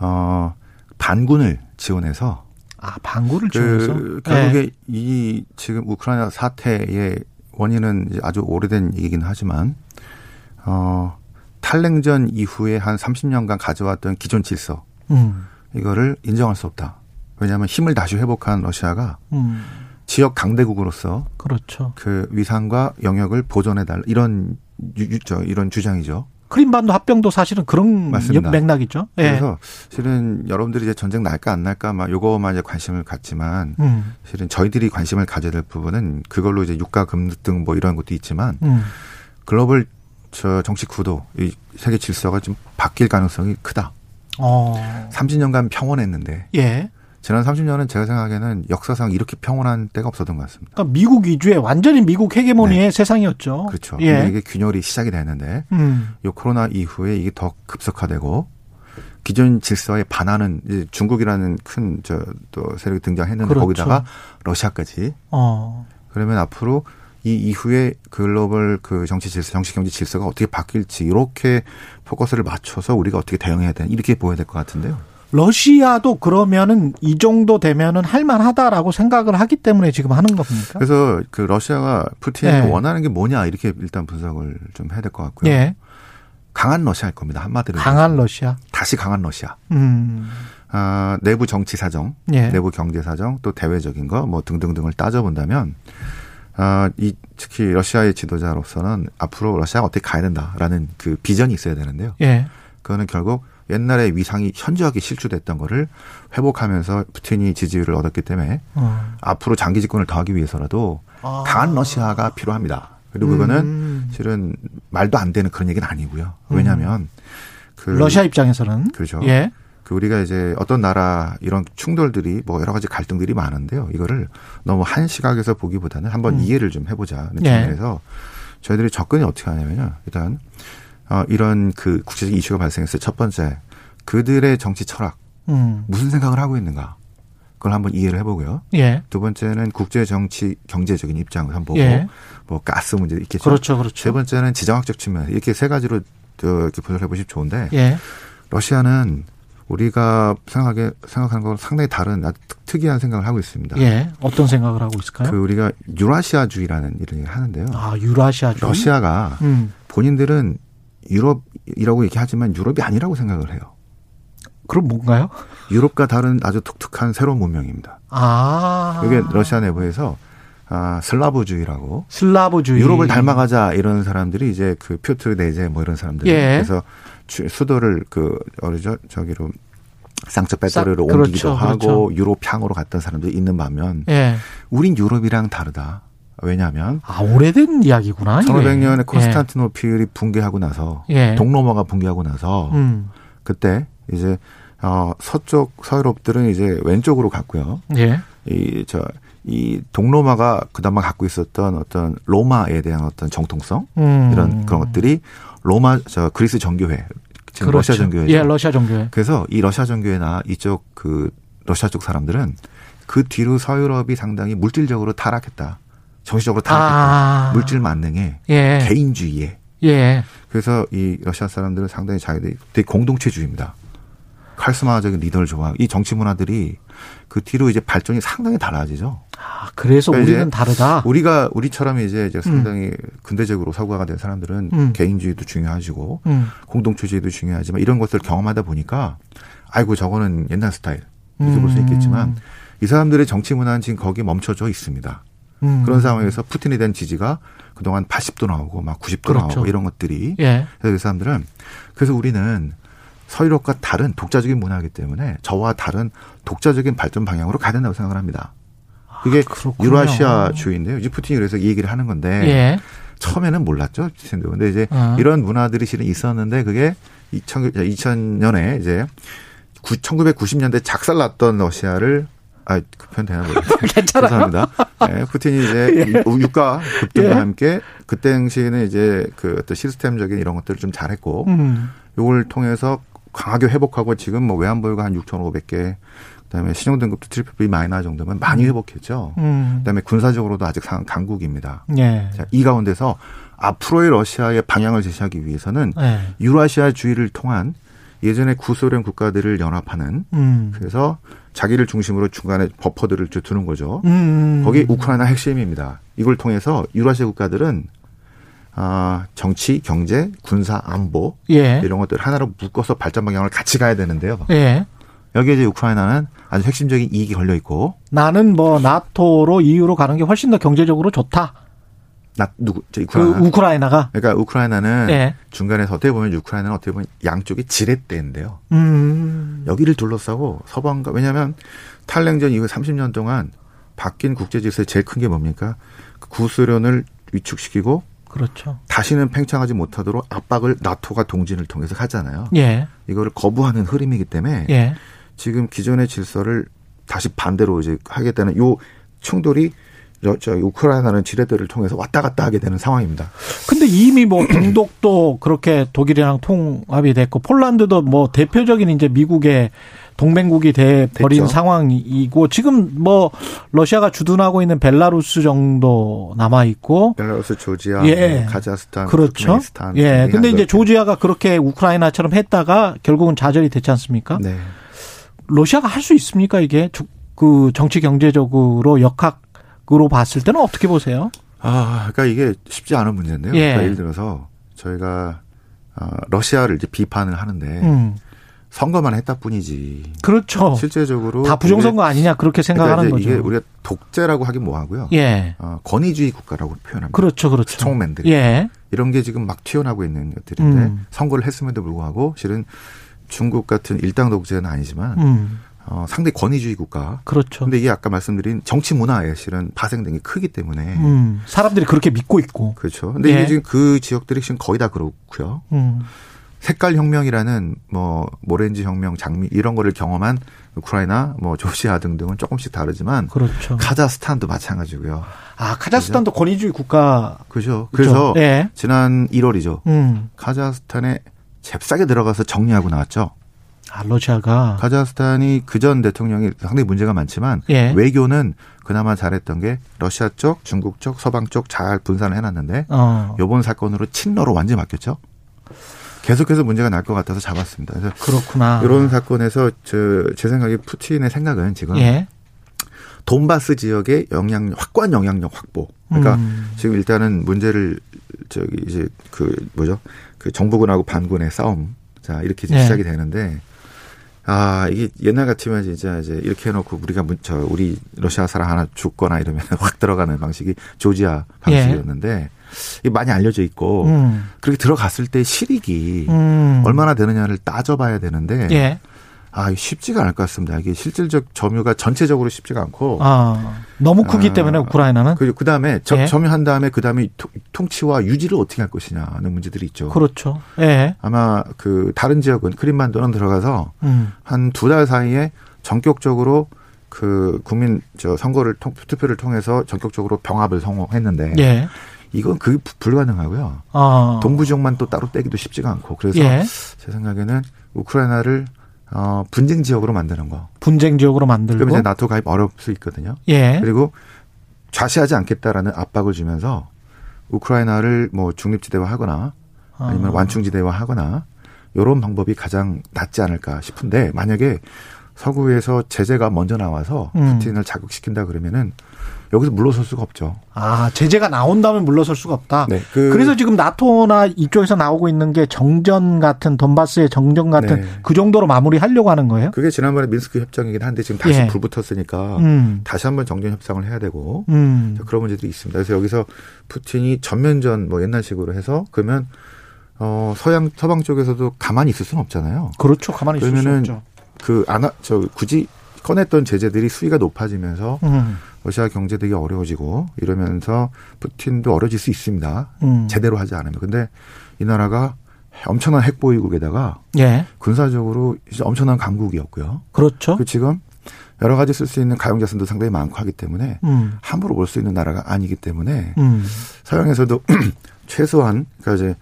어 반군을 지원해서 아 반군을 그 지원해서 결국에 네. 이 지금 우크라이나 사태의 원인은 아주 오래된 얘기긴 하지만 어 탈냉전 이후에 한 30년간 가져왔던 기존 질서 음. 이거를 인정할 수 없다. 왜냐하면 힘을 다시 회복한 러시아가 음. 지역 강대국으로서 그렇죠. 그 위상과 영역을 보존해 달라 이런 유, 저 이런 주장이죠. 크림반도 합병도 사실은 그런 맞습니다. 맥락이죠. 예. 그래서 실은 여러분들이 이제 전쟁 날까 안 날까 막 요거만 이제 관심을 갖지만 음. 실은 저희들이 관심을 가져야 될 부분은 그걸로 이제 유가 급등 뭐 이런 것도 있지만 음. 글로벌 저 정치 구도 이 세계 질서가 좀 바뀔 가능성이 크다. 어. 30년간 평온했는데 예. 지난 30년은 제가 생각에는 역사상 이렇게 평온한 때가 없었던 것 같습니다. 그러니까 미국 위주의 완전히 미국 헤게모니의 네. 세상이었죠. 그렇죠. 예. 이게 균열이 시작이 됐는데 음. 이 코로나 이후에 이게 더 급속화되고 기존 질서에 반하는 중국이라는 큰 저 또 세력이 등장했는데 그렇죠. 거기다가 러시아까지. 어. 그러면 앞으로 이 이후에 글로벌 그 정치 질서, 정치 경제 질서가 어떻게 바뀔지 이렇게 포커스를 맞춰서 우리가 어떻게 대응해야 되는 이렇게 보여야 될 것 같은데요. 러시아도 그러면은 이 정도 되면은 할만하다라고 생각을 하기 때문에 지금 하는 겁니까? 그래서 그 러시아가 푸틴이 네. 원하는 게 뭐냐 이렇게 일단 분석을 좀 해야 될 것 같고요. 네. 강한 러시아일 겁니다. 한마디로. 강한 러시아. 다시 강한 러시아. 음. 아, 내부 정치 사정, 네. 내부 경제 사정, 또 대외적인 거 뭐 등등등을 따져본다면 아, 이 특히 러시아의 지도자로서는 앞으로 러시아가 어떻게 가야 된다라는 그 비전이 있어야 되는데요. 예. 그거는 결국 옛날에 위상이 현저하게 실추됐던 거를 회복하면서 푸틴이 지지율을 얻었기 때문에 어. 앞으로 장기 집권을 더 하기 위해서라도 아. 강한 러시아가 필요합니다. 그리고 그거는 음. 실은 말도 안 되는 그런 얘기는 아니고요. 왜냐하면 음. 그 러시아 입장에서는 그렇죠. 예. 그 우리가 이제 어떤 나라 이런 충돌들이 뭐 여러 가지 갈등들이 많은데요. 이거를 너무 한 시각에서 보기보다는 한번 음. 이해를 좀 해보자는 예. 측면에서 저희들이 접근이 어떻게 하냐면요. 일단 어, 이런 그 국제적 이슈가 발생했을 첫 번째 그들의 정치 철학 음. 무슨 생각을 하고 있는가 그걸 한번 이해를 해보고요. 예. 두 번째는 국제 정치 경제적인 입장을 한번 보고 예. 뭐 가스 문제 있겠죠. 그렇죠, 그렇죠. 세 번째는 지정학적 측면 이렇게 세 가지로 이렇게 분석해 보시면 좋은데 예. 러시아는 우리가 생각하게 생각하는 거 상당히 다른 특이한 생각을 하고 있습니다. 예. 어떤 생각을 하고 있을까요? 그 우리가 유라시아주의라는 이런 얘기를 하는데요. 아, 유라시아주의. 러시아가 음. 본인들은 유럽이라고 얘기하지만 유럽이 아니라고 생각을 해요. 그럼 뭔가요? 유럽과 다른 아주 독특한 새로운 문명입니다. 아. 이게 러시아 내부에서 아, 슬라브주의라고. 슬라브주의. 유럽을 닮아가자 이런 사람들이 이제 그 표트 네제 뭐 이런 사람들. 예. 그래서 수도를 그 어디죠? 저기로 상처배터리로 그렇죠, 옮기기도 하고 그렇죠. 유럽 향으로 갔던 사람들이 있는 반면 예. 우린 유럽이랑 다르다. 왜냐하면 아 오래된 이야기구나. 1500년에 콘스탄티노필이 예. 붕괴하고 나서 예. 동로마가 붕괴하고 나서 음. 그때 이제 어 서쪽 서유럽들은 이제 왼쪽으로 갔고요. 예. 이저 이 동로마가 그나마 갖고 있었던 어떤 로마에 대한 어떤 정통성 음. 이런 그런 것들이 로마 저 그리스 정교회 지금 그렇죠. 러시아 정교회 예, 러시아 정교회. 그래서 이 러시아 정교회나 이쪽 그 러시아 쪽 사람들은 그 뒤로 서유럽이 상당히 물질적으로 타락했다. 정치적으로 타락했다. 아. 물질 만능에 예. 개인주의에. 예. 그래서 이 러시아 사람들은 상당히 자기들이 되게 공동체주의입니다. 카리스마적인 리더를 좋아하고 이 정치 문화들이 그 뒤로 이제 발전이 상당히 달라지죠. 아, 그래서 그러니까 우리는 다르다. 우리가 우리처럼 이제 이제 상당히 음. 근대적으로 사고가 된 사람들은 음. 개인주의도 중요하시고 음. 공동체주의도 중요하지만 이런 것들을 경험하다 보니까 아이고 저거는 옛날 스타일 이렇게 볼 수 있겠지만 음. 이 사람들의 정치 문화는 지금 거기에 멈춰져 있습니다. 음. 그런 상황에서 푸틴에 대한 지지가 그동안 80도 나오고 막 90도 그렇죠. 나오고 이런 것들이 예. 그래서 그 사람들은 그래서 우리는 서유럽과 다른 독자적인 문화이기 때문에 저와 다른 독자적인 발전 방향으로 가야 된다고 생각을 합니다. 그게 아, 유라시아 주의인데요. 이제 푸틴이 그래서 이 얘기를 하는 건데 예. 처음에는 몰랐죠. 근데 이제 어. 이런 문화들이 실은 있었는데 그게 2000, 2000년에 이제 1990년대 작살났던 러시아를 아, 그 표현 되나 모르겠어요. 죄송합니다. 네, 푸틴이 이제 예. 유가 급등과 예. 함께 그때 당시에는 이제 그 어떤 시스템적인 이런 것들을 좀 잘했고, 음. 요걸 통해서 강하게 회복하고 지금 뭐 외환보유가 한 6,500개, 그다음에 신용 등급도 triple B 마이너스 정도면 많이 음. 회복했죠. 음. 그다음에 군사적으로도 아직 상 강국입니다. 예. 자, 이 가운데서 앞으로의 러시아의 방향을 제시하기 위해서는 예. 유라시아 주의를 통한 예전에 구소련 국가들을 연합하는 음. 그래서 자기를 중심으로 중간에 버퍼들을 두는 거죠. 음. 거기 우크라이나 핵심입니다. 이걸 통해서 유라시아 국가들은 아, 정치, 경제, 군사, 안보 예. 이런 것들 하나로 묶어서 발전 방향을 같이 가야 되는데요. 예. 여기에 이제 우크라이나는 아주 핵심적인 이익이 걸려 있고 나는 뭐 나토로 EU로 가는 게 훨씬 더 경제적으로 좋다. 나 누구 저 우크라이나. 그 우크라이나가 그러니까 우크라이나는 예. 중간에서 어떻게 보면 우크라이나는 어떻게 보면 양쪽이 지렛대인데요. 음. 여기를 둘러싸고 서방과 왜냐하면 탈냉전 이후 30년 동안 바뀐 국제 질서의 제일 큰 게 뭡니까? 그 구소련을 위축시키고 그렇죠. 다시는 팽창하지 못하도록 압박을 나토가 동진을 통해서 하잖아요. 예. 이거를 거부하는 흐름이기 때문에 예. 지금 기존의 질서를 다시 반대로 이제 하겠다는 요 충돌이 저, 저 우크라이나는 지뢰들을 통해서 왔다 갔다 하게 되는 상황입니다. 근데 이미 뭐 동독도 그렇게 독일이랑 통합이 됐고 폴란드도 뭐 대표적인 이제 미국의 동맹국이 돼 버린 상황이고 지금 뭐 러시아가 주둔하고 있는 벨라루스 정도 남아 있고 벨라루스, 조지아, 예. 뭐 카자흐스탄, 그렇죠. 스탄 예. 근데 이제 조지아가 그렇게 우크라이나처럼 했다가 결국은 좌절이 됐지 않습니까? 네. 러시아가 할 수 있습니까 이게 그 정치 경제적으로 역학 으로 봤을 때는 어떻게 보세요? 아, 그러니까 이게 쉽지 않은 문제인데요. 예. 그러니까 예를 들어서 저희가 어, 러시아를 이제 비판을 하는데 음. 선거만 했다 뿐이지. 그렇죠. 실제적으로 다 부정선거 아니냐 그렇게 생각하는 그러니까 거죠. 이게 우리가 독재라고 하긴 뭐하고요. 예. 어, 권위주의 국가라고 표현합니다. 그렇죠, 그렇죠. 총맨들이 예. 이런 게 지금 막 튀어나오고 있는 것들인데 음. 선거를 했음에도 불구하고 실은 중국 같은 일당 독재는 아니지만 음. 어, 상당히 권위주의 국가. 그렇죠. 근데 이게 아까 말씀드린 정치 문화에 실은 파생된 게 크기 때문에. 음, 사람들이 그렇게 믿고 있고. 그렇죠. 근데 예. 이게 지금 그 지역들이 지금 거의 다 그렇고요. 음. 색깔 혁명이라는 뭐 모렌지 혁명, 장미 이런 거를 경험한 우크라이나, 뭐 조시아 등등은 조금씩 다르지만 그렇죠. 카자흐스탄도 마찬가지고요. 아 카자흐스탄도 그렇죠? 권위주의 국가. 그죠. 그래서 예. 지난 1월이죠. 음. 카자흐스탄에 잽싸게 들어가서 정리하고 나왔죠. 아, 러시아가 카자흐스탄이 그 전 대통령이 상당히 문제가 많지만 예. 외교는 그나마 잘했던 게 러시아 쪽, 중국 쪽, 서방 쪽 잘 분산을 해놨는데 어. 이번 사건으로 친러로 완전히 바뀌었죠. 계속해서 문제가 날 것 같아서 잡았습니다. 그래서 그렇구나. 이런 사건에서 저 제 생각에 푸틴의 생각은 지금 예. 돈바스 지역의 영향 확고한 영향력 확보. 그러니까 음. 지금 일단은 문제를 저기 이제 그 뭐죠? 그 정부군하고 반군의 싸움. 자 이렇게 예. 시작이 되는데 아, 이게 옛날 같으면 진짜 이제 이렇게 해놓고 우리가 문, 저, 우리 러시아 사람 하나 죽거나 이러면 확 들어가는 방식이 조지아 방식이었는데 예. 이게 많이 알려져 있고 음. 그렇게 들어갔을 때 실익이 음. 얼마나 되느냐를 따져봐야 되는데 예. 아, 쉽지가 않을 것 같습니다. 이게 실질적 점유가 전체적으로 쉽지가 않고. 아, 너무 크기 아, 때문에 우크라이나는? 그, 그 다음에 예. 점유한 다음에 그 다음에 통치와 유지를 어떻게 할 것이냐 하는 문제들이 있죠. 그렇죠. 예. 아마 그 다른 지역은 크림반도는 들어가서 음. 한두 달 사이에 전격적으로 그 국민 저 선거를 통, 투표를 통해서 전격적으로 병합을 성공했는데. 예. 이건 그 불가능하고요. 아. 동부 지역만 또 따로 떼기도 쉽지가 않고 그래서 예. 제 생각에는 우크라이나를 어, 분쟁 지역으로 만드는 거. 분쟁 지역으로 만들고. 그러면 이제 나토 가입 어려울 수 있거든요. 예. 그리고 좌시하지 않겠다라는 압박을 주면서 우크라이나를 뭐 중립지대화 하거나 아니면 아. 완충지대화 하거나 요런 방법이 가장 낫지 않을까 싶은데 만약에 서구에서 제재가 먼저 나와서 음. 푸틴을 자극시킨다 그러면은 여기서 물러설 수가 없죠. 아 제재가 나온다면 물러설 수가 없다. 네, 그 그래서 지금 나토나 이쪽에서 나오고 있는 게 정전 같은 돈바스의 정전 같은 네. 그 정도로 마무리하려고 하는 거예요? 그게 지난번에 민스크 협정이긴 한데 지금 다시 예. 불 붙었으니까 음. 다시 한번 정전 협상을 해야 되고 음. 그런 문제들이 있습니다. 그래서 여기서 푸틴이 전면전 뭐 옛날식으로 해서 그러면 어 서양 서방 쪽에서도 가만히 있을 수는 없잖아요. 그렇죠, 가만히 있을 수 없죠. 그 안아 저 굳이 꺼냈던 제재들이 수위가 높아지면서 음. 러시아 경제 되게 어려워지고 이러면서 푸틴도 어려질 수 있습니다. 음. 제대로 하지 않으면. 근데 이 나라가 엄청난 핵 보유국에다가 예. 군사적으로 엄청난 강국이었고요. 그렇죠. 그 지금 여러 가지 쓸 수 있는 가용 자산도 상당히 많고 하기 때문에 음. 함부로 올 수 있는 나라가 아니기 때문에 음. 서양에서도 최소한 그러니까 이제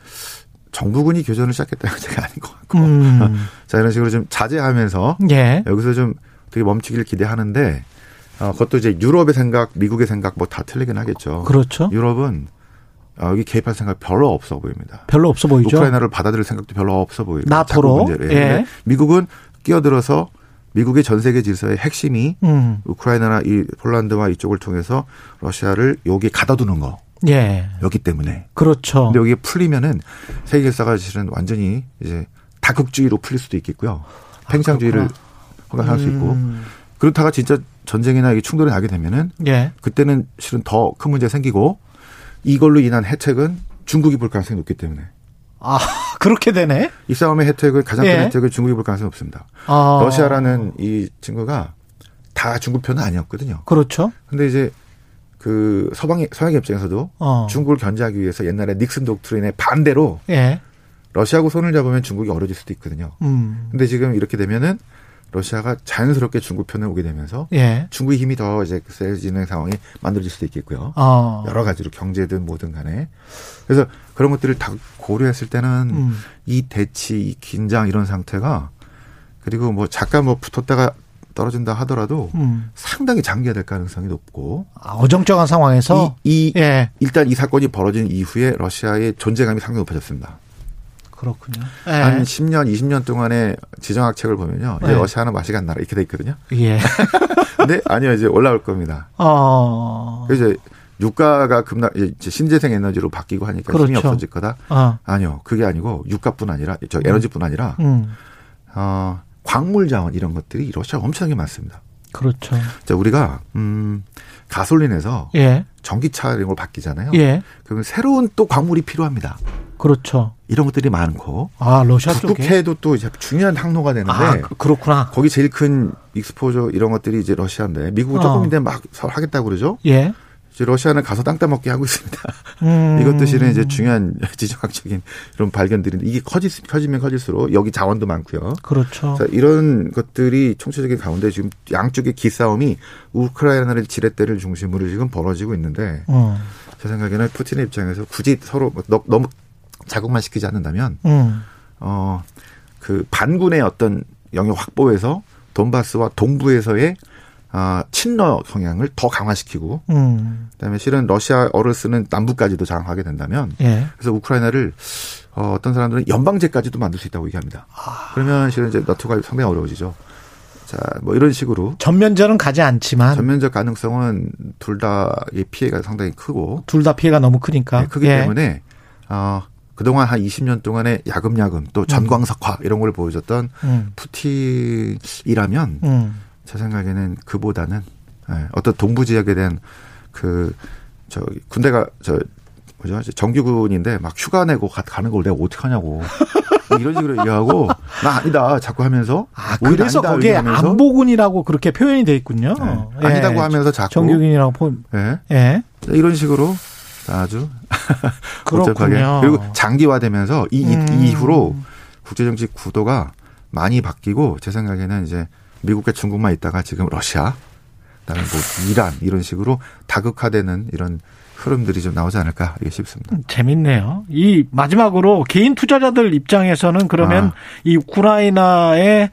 정부군이 교전을 시작했다는 제가 아닌 것 같고 음. 자 이런 식으로 좀 자제하면서 예. 여기서 좀 되게 멈추기를 기대하는데 어, 그것도 이제 유럽의 생각, 미국의 생각 뭐 다 틀리긴 하겠죠. 그렇죠. 유럽은 어, 여기 개입할 생각 별로 없어 보입니다. 별로 없어 보이죠. 우크라이나를 받아들일 생각도 별로 없어 보입니다. 나토로. 예. 미국은 끼어들어서 미국의 전 세계 질서의 핵심이 음. 우크라이나나 이 폴란드와 이쪽을 통해서 러시아를 여기 가둬두는 거. 예. 여기 때문에. 그렇죠. 근데 여기에 풀리면은 세계 질서가 실은 완전히 이제 다극주의로 풀릴 수도 있겠고요. 아, 팽창주의를 허가할 음. 수 있고. 음. 그렇다가 진짜 전쟁이나 이게 충돌이 나게 되면은 예. 그때는 실은 더 큰 문제 생기고 이걸로 인한 혜택은 중국이 볼 가능성이 높기 때문에. 아, 그렇게 되네? 이 싸움의 혜택을, 가장 큰 예. 혜택을 중국이 볼 가능성이 없습니다. 아. 러시아라는 이 친구가 다 중국 편은 아니었거든요. 그렇죠. 근데 이제 그 서방의, 서양의 입장에서도 어. 중국을 견제하기 위해서 옛날에 닉슨 독트린의 반대로 예. 러시아하고 손을 잡으면 중국이 어려질 수도 있거든요. 음. 근데 지금 이렇게 되면은 러시아가 자연스럽게 중국 편에 오게 되면서 예. 중국의 힘이 더 이제 세지는 상황이 만들어질 수도 있겠고요. 어. 여러 가지로 경제든 뭐든 간에 그래서 그런 것들을 다 고려했을 때는 음. 이 대치, 이 긴장 이런 상태가 그리고 뭐 잠깐 뭐 붙었다가 떨어진다 하더라도 음. 상당히 장기화될 가능성이 높고 아, 어정쩡한 상황에서 이, 이 예. 일단 이 사건이 벌어진 이후에 러시아의 존재감이 상당히 높아졌습니다. 그렇군요. 예. 한 10년, 20년 동안의 지정학 책을 보면요. 이제 예. 러시아는 맛이 간 나라 이렇게 돼 있거든요. 예. 근데 아니요, 이제 올라올 겁니다. 어. 이제 유가가 급락, 이제 신재생 에너지로 바뀌고 하니까 그렇죠. 힘이 없어질 거다. 어. 아니요, 그게 아니고 유가뿐 아니라 저 에너지뿐 아니라 음. 어, 광물 자원 이런 것들이 러시아 엄청나게 많습니다. 그렇죠. 자, 우리가 음 가솔린에서 예. 전기차량으로 바뀌잖아요. 예. 그러면 새로운 또 광물이 필요합니다. 그렇죠. 이런 것들이 많고. 아, 러시아 쪽에. 북해도 또 이제 중요한 항로가 되는데. 아, 그렇구나. 거기 제일 큰 익스포저 이런 것들이 이제 러시아인데 미국은 어. 조금인데 막 하겠다고 그러죠. 예. 이제 러시아는 가서 땅 따먹게 하고 있습니다. 음. 이것도 실은 이제 중요한 지정학적인 이런 발견들인데 이게 커지, 커지면 커질수록 여기 자원도 많고요. 그렇죠. 자, 이런 것들이 총체적인 가운데 지금 양쪽의 기싸움이 우크라이나를 지렛대를 중심으로 지금 벌어지고 있는데 어. 제 생각에는 푸틴의 입장에서 굳이 서로 너무 자극만 시키지 않는다면 음. 어그 반군의 어떤 영역 확보에서 돈바스와 동부에서의 아, 친러 성향을 더 강화시키고, 음. 그다음에 실은 러시아어를 쓰는 남부까지도 장악하게 된다면, 예. 그래서 우크라이나를 어, 어떤 사람들은 연방제까지도 만들 수 있다고 얘기합니다. 아. 그러면 실은 이제 너트가 상당히 어려워지죠. 자, 뭐 이런 식으로 전면전은 가지 않지만 전면적 가능성은 둘 다의 피해가 상당히 크고 둘 다 피해가 너무 크니까 네, 크기 예. 때문에 어, 그동안 한 20년 동안에 야금야금 또 전광석화 음. 이런 걸 보여줬던 음. 푸틴이라면 음. 제 생각에는 그보다는 예, 어떤 동부 지역에 대한 그 저 군대가 저 뭐죠 정규군인데 막 휴가 내고 가는 걸 내가 어떻게 하냐고 이런 식으로 얘기하고 나 아니다 자꾸 하면서 아 그래서 거기에 안보군이라고 그렇게 표현이 돼 있군요. 네. 예. 아니다고 하면서 자꾸 정규군이라고 보. 예. 예. 이런 식으로 아주 복잡하게 그리고 장기화되면서 이, 음. 이후로 국제정치 구도가 많이 바뀌고 제 생각에는 이제 미국과 중국만 있다가 지금 러시아, 그다음에 뭐 이란 이런 식으로 다극화되는 이런 흐름들이 좀 나오지 않을까 싶습니다. 음, 재밌네요. 이 마지막으로 개인 투자자들 입장에서는 그러면 아. 이 우크라이나의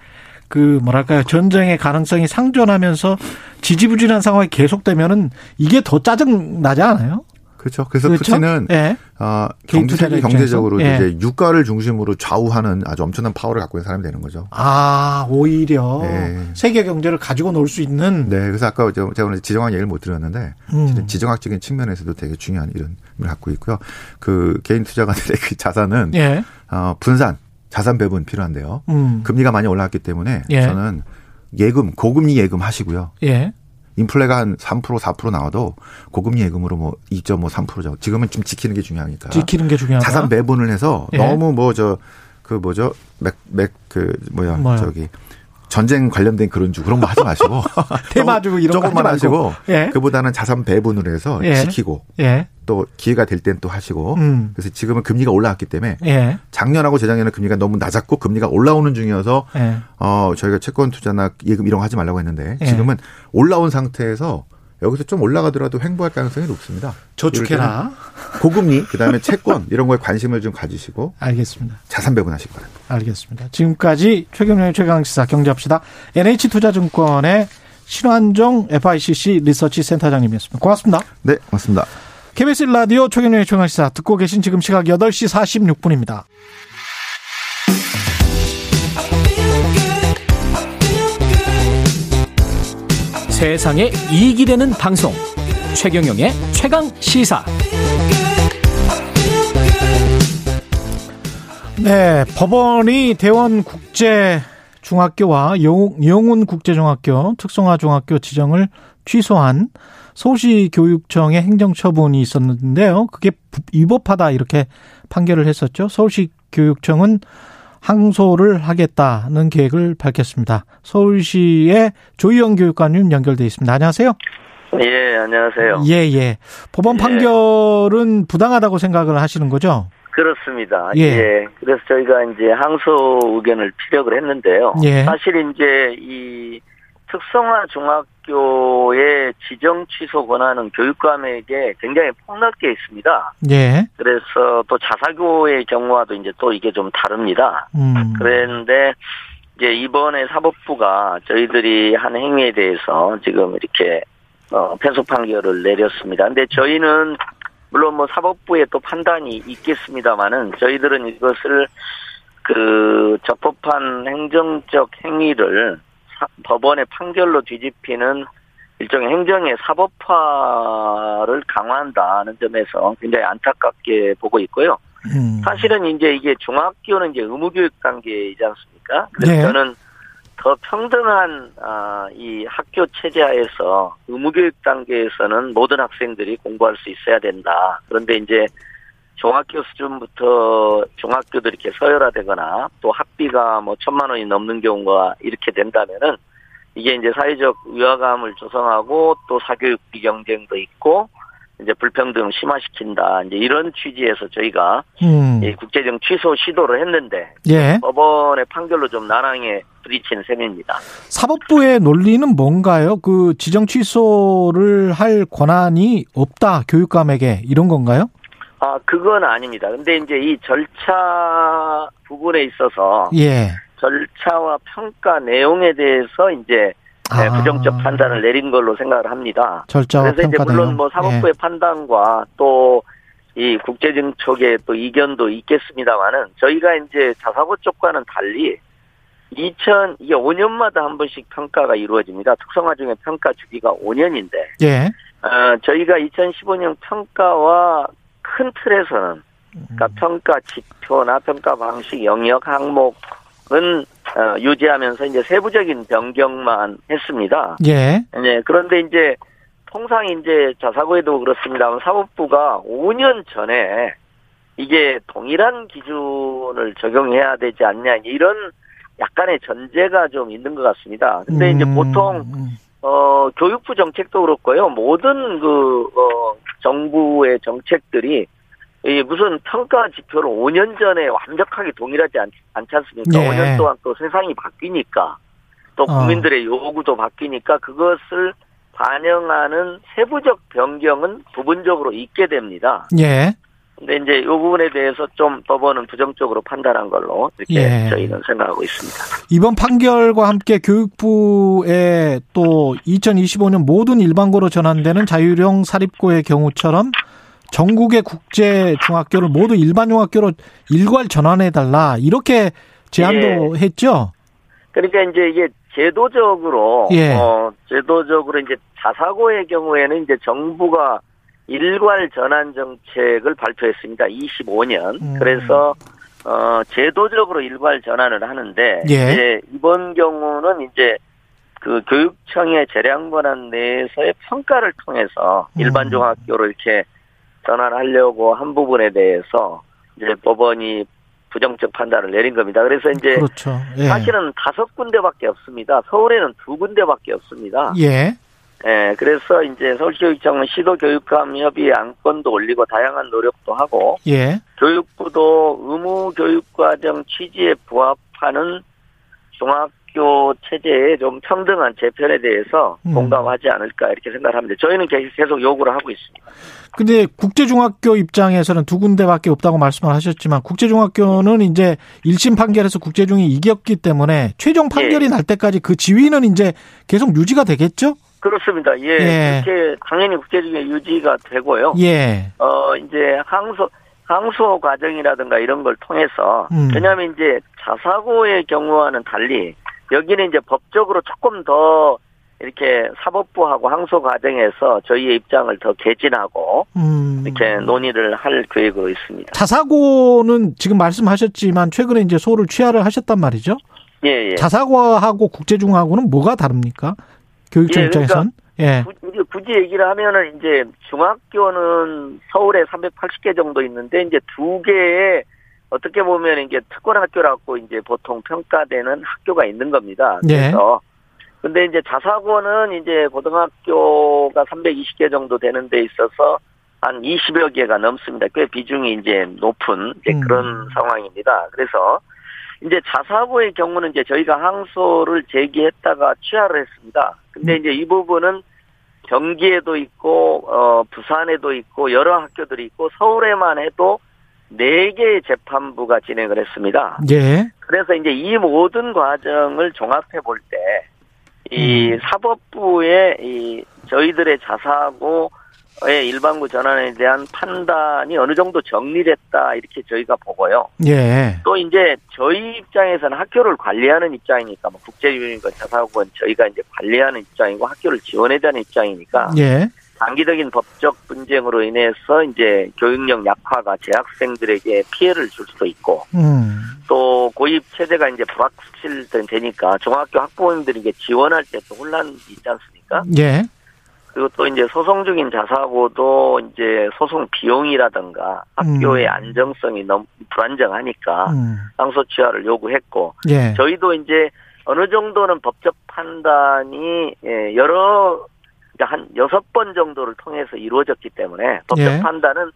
그 뭐랄까요 전쟁의 가능성이 상존하면서 지지부진한 상황이 계속되면은 이게 더 짜증 나지 않아요? 그렇죠. 그래서 그렇죠? 푸틴은 네. 어, 경제 경제적으로 네. 이제 유가를 중심으로 좌우하는 아주 엄청난 파워를 갖고 있는 사람이 되는 거죠. 아 오히려 네. 세계 경제를 가지고 놀 수 있는. 네, 그래서 아까 제가 오늘 지정학 얘기를 못 드렸는데 음. 지정학적인 측면에서도 되게 중요한 이런 을 갖고 있고요. 그 개인 투자가들의 그 자산은 예. 어, 분산, 자산 배분 필요한데요. 음. 금리가 많이 올라왔기 때문에 예. 저는 예금, 고금리 예금 하시고요. 예. 인플레가 한 3% 4% 나와도 고금리 예금으로 뭐 2.5, 3%죠. 지금은 좀 지키는 게 중요하니까. 지키는 게 중요하다. 자산 배분을 해서 예. 너무 뭐 저 그 뭐죠? 맥 맥 그 뭐야, 뭐야, 저기 전쟁 관련된 그런 주 그런 거 하지 마시고 테마주 이런 조금만 하시고 예. 그보다는 자산 배분을 해서 예. 지키고 예. 또 기회가 될 땐 또 하시고 음. 그래서 지금은 금리가 올라왔기 때문에 예. 작년하고 재작년에 금리가 너무 낮았고 금리가 올라오는 중이어서 예. 어 저희가 채권 투자나 예금 이런 거 하지 말라고 했는데 예. 지금은 올라온 상태에서 여기서 좀 올라가더라도 횡보할 가능성이 높습니다. 저축해라. 고금리, 그다음에 채권 이런 거에 관심을 좀 가지시고 알겠습니다. 자산 배분하시기 바랍니다. 알겠습니다. 지금까지 최경련의 최강시사 경제합시다. NH투자증권의 신환종 FICC 리서치 센터장님이었습니다. 고맙습니다. 네, 고맙습니다. KBS 라디오 최경련의 최강시사 듣고 계신 지금 시각 8시 46분입니다. 세상에 이익이 되는 방송 최경영의 최강 시사 네 법원이 대원 국제 중학교와 영훈 국제중학교 특성화 중학교 지정을 취소한 서울시 교육청의 행정처분이 있었는데요. 그게 위법하다 이렇게 판결을 했었죠. 서울시 교육청은 항소를 하겠다는 계획을 밝혔습니다. 서울시의 조희영 교육관님 연결돼 있습니다. 안녕하세요. 예, 안녕하세요. 예, 예. 법원 예. 판결은 부당하다고 생각을 하시는 거죠? 그렇습니다. 예. 예. 그래서 저희가 이제 항소 의견을 피력을 했는데요. 예. 사실 이제 이 특성화 중학교의 지정 취소 권한은 교육감에게 굉장히 폭넓게 있습니다. 예. 그래서 또 자사고의 경우와도 이제 또 이게 좀 다릅니다. 음. 그런데 이제 이번에 사법부가 저희들이 한 행위에 대해서 지금 이렇게 어, 패소 판결을 내렸습니다. 근데 저희는 물론 뭐 사법부의 또 판단이 있겠습니다만은 저희들은 이것을 그 적법한 행정적 행위를 법원의 판결로 뒤집히는 일종의 행정의 사법화를 강화한다는 점에서 굉장히 안타깝게 보고 있고요. 음. 사실은 이제 이게 중학교는 이제 의무교육 단계이지 않습니까? 그래서 네. 저는 더 평등한 아, 이 학교 체제하에서 의무교육 단계에서는 모든 학생들이 공부할 수 있어야 된다. 그런데 이제 중학교 수준부터 중학교들이 이렇게 서열화되거나 또 학비가 뭐 천만 원이 넘는 경우가 이렇게 된다면은 이게 이제 사회적 위화감을 조성하고 또 사교육비 경쟁도 있고 이제 불평등 심화시킨다 이제 이런 취지에서 저희가 음. 국제적 취소 시도를 했는데 예. 법원의 판결로 좀 난항에 부딪힌 셈입니다. 사법부의 논리는 뭔가요? 그 지정 취소를 할 권한이 없다 교육감에게 이런 건가요? 아, 그건 아닙니다. 근데 이제 이 절차 부분에 있어서 예. 절차와 평가 내용에 대해서 이제 네, 아. 부정적 판단을 내린 걸로 생각을 합니다. 절차와 그래서 이제 물론 내용. 뭐 사법부의 예. 판단과 또 이 국제증 쪽의 또 이견도 있겠습니다만은 저희가 이제 자사고 쪽과는 달리 2000 이게 5년마다 한 번씩 평가가 이루어집니다. 특성화 중에 평가 주기가 5년인데. 예. 어, 저희가 2015년 평가와 큰 틀에서는 그러니까 음. 평가 지표나 평가 방식 영역 항목은 어, 유지하면서 이제 세부적인 변경만 했습니다. 예. 네. 그런데 이제 통상 이제 자사고에도 그렇습니다. 사법부가 5년 전에 이게 동일한 기준을 적용해야 되지 않냐 이런 약간의 전제가 좀 있는 것 같습니다. 근데 음. 이제 보통 어 교육부 정책도 그렇고요. 모든 그 어, 정부의 정책들이 이 무슨 평가 지표를 5년 전에 완벽하게 동일하지 않, 않지 않습니까? 네. 5년 동안 또 세상이 바뀌니까 또 어. 국민들의 어. 요구도 바뀌니까 그것을 반영하는 세부적 변경은 부분적으로 있게 됩니다. 예. 근데 이제 이 부분에 대해서 좀 법원은 부정적으로 판단한 걸로 이렇게 예. 저희는 생각하고 있습니다. 이번 판결과 함께 교육부에 또 2025년 모든 일반고로 전환되는 자율형 사립고의 경우처럼 전국의 국제 중학교를 모두 일반 중학교로 일괄 전환해 달라 이렇게 제안도 예. 했죠. 그러니까 이제 이게 제도적으로 예. 어 제도적으로 이제 자사고의 경우에는 이제 정부가 일괄 전환 정책을 발표했습니다. 25년. 음. 그래서 어 제도적으로 일괄 전환을 하는데 예. 이제 이번 경우는 이제 그 교육청의 재량 권한 내에서의 평가를 통해서 일반 음. 중학교로 이렇게 전환하려고 한 부분에 대해서 이제 법원이 부정적 판단을 내린 겁니다. 그래서 이제 그렇죠. 예. 사실은 다섯 군데밖에 없습니다. 서울에는 두 군데밖에 없습니다. 예. 예, 그래서 이제 서울교육청은 시도교육감 협의 안건도 올리고 다양한 노력도 하고, 예. 교육부도 의무 교육과정 취지에 부합하는 중학교 체제의 좀 평등한 재편에 대해서 음. 공감하지 않을까 이렇게 생각을 합니다. 저희는 계속 요구를 하고 있습니다. 근데 국제중학교 입장에서는 두 군데밖에 없다고 말씀을 하셨지만 국제중학교는 이제 1심 판결에서 국제중이 이겼기 때문에 최종 판결이 예. 날 때까지 그 지위는 이제 계속 유지가 되겠죠? 그렇습니다. 예. 예. 그렇게 당연히 국제중에 유지가 되고요. 예. 어, 이제 항소, 항소 과정이라든가 이런 걸 통해서 음. 왜냐하면 이제 자사고의 경우와는 달리 여기는 이제 법적으로 조금 더 이렇게 사법부하고 항소 과정에서 저희의 입장을 더 개진하고 음. 이렇게 논의를 할 계획으로 있습니다. 자사고는 지금 말씀하셨지만 최근에 이제 소를 취하를 하셨단 말이죠. 예, 예. 자사고하고 국제중하고는 뭐가 다릅니까? 교육청 예, 그러니까 입장에선? 예. 굳이, 굳이 얘기를 하면은 이제 중학교는 서울에 380개 정도 있는데 이제 두 개의 어떻게 보면 이게 특권 학교라고 이제 보통 평가되는 학교가 있는 겁니다. 예. 그래서 근데 이제 자사고는 이제 고등학교가 320개 정도 되는 데 있어서 한 20여 개가 넘습니다. 꽤 비중이 이제 높은 이제 음. 그런 상황입니다. 그래서 이제 자사고의 경우는 이제 저희가 항소를 제기했다가 취하를 했습니다. 근데 음. 이제 이 부분은 경기에도 있고 어 부산에도 있고 여러 학교들이 있고 서울에만 해도 네 개의 재판부가 진행을 했습니다. 예. 그래서 이제 이 모든 과정을 종합해 볼 때이 음. 사법부의 이 저희들의 자사고 의 일반부 전환에 대한 판단이 어느 정도 정리됐다 이렇게 저희가 보고요. 예. 또 이제 저희 입장에서는 학교를 관리하는 입장이니까 뭐 국제유니건 자사고는 저희가 이제 관리하는 입장이고 학교를 지원해야 되는 입장이니까 예. 단기적인 법적 분쟁으로 인해서 이제 교육력 약화가 재학생들에게 피해를 줄 수도 있고 음. 또 고입 체제가 이제 불확실되니까 중학교 학부모님들이 이게 지원할 때 또 혼란이 있지 않습니까? 예. 그리고 또 이제 소송 중인 자사고도 이제 소송 비용이라든가 학교의 음. 안정성이 너무 불안정하니까 음. 항소 취하를 요구했고 예. 저희도 이제 어느 정도는 법적 판단이 예, 여러 한 여섯 번 정도를 통해서 이루어졌기 때문에 법적 예. 판단은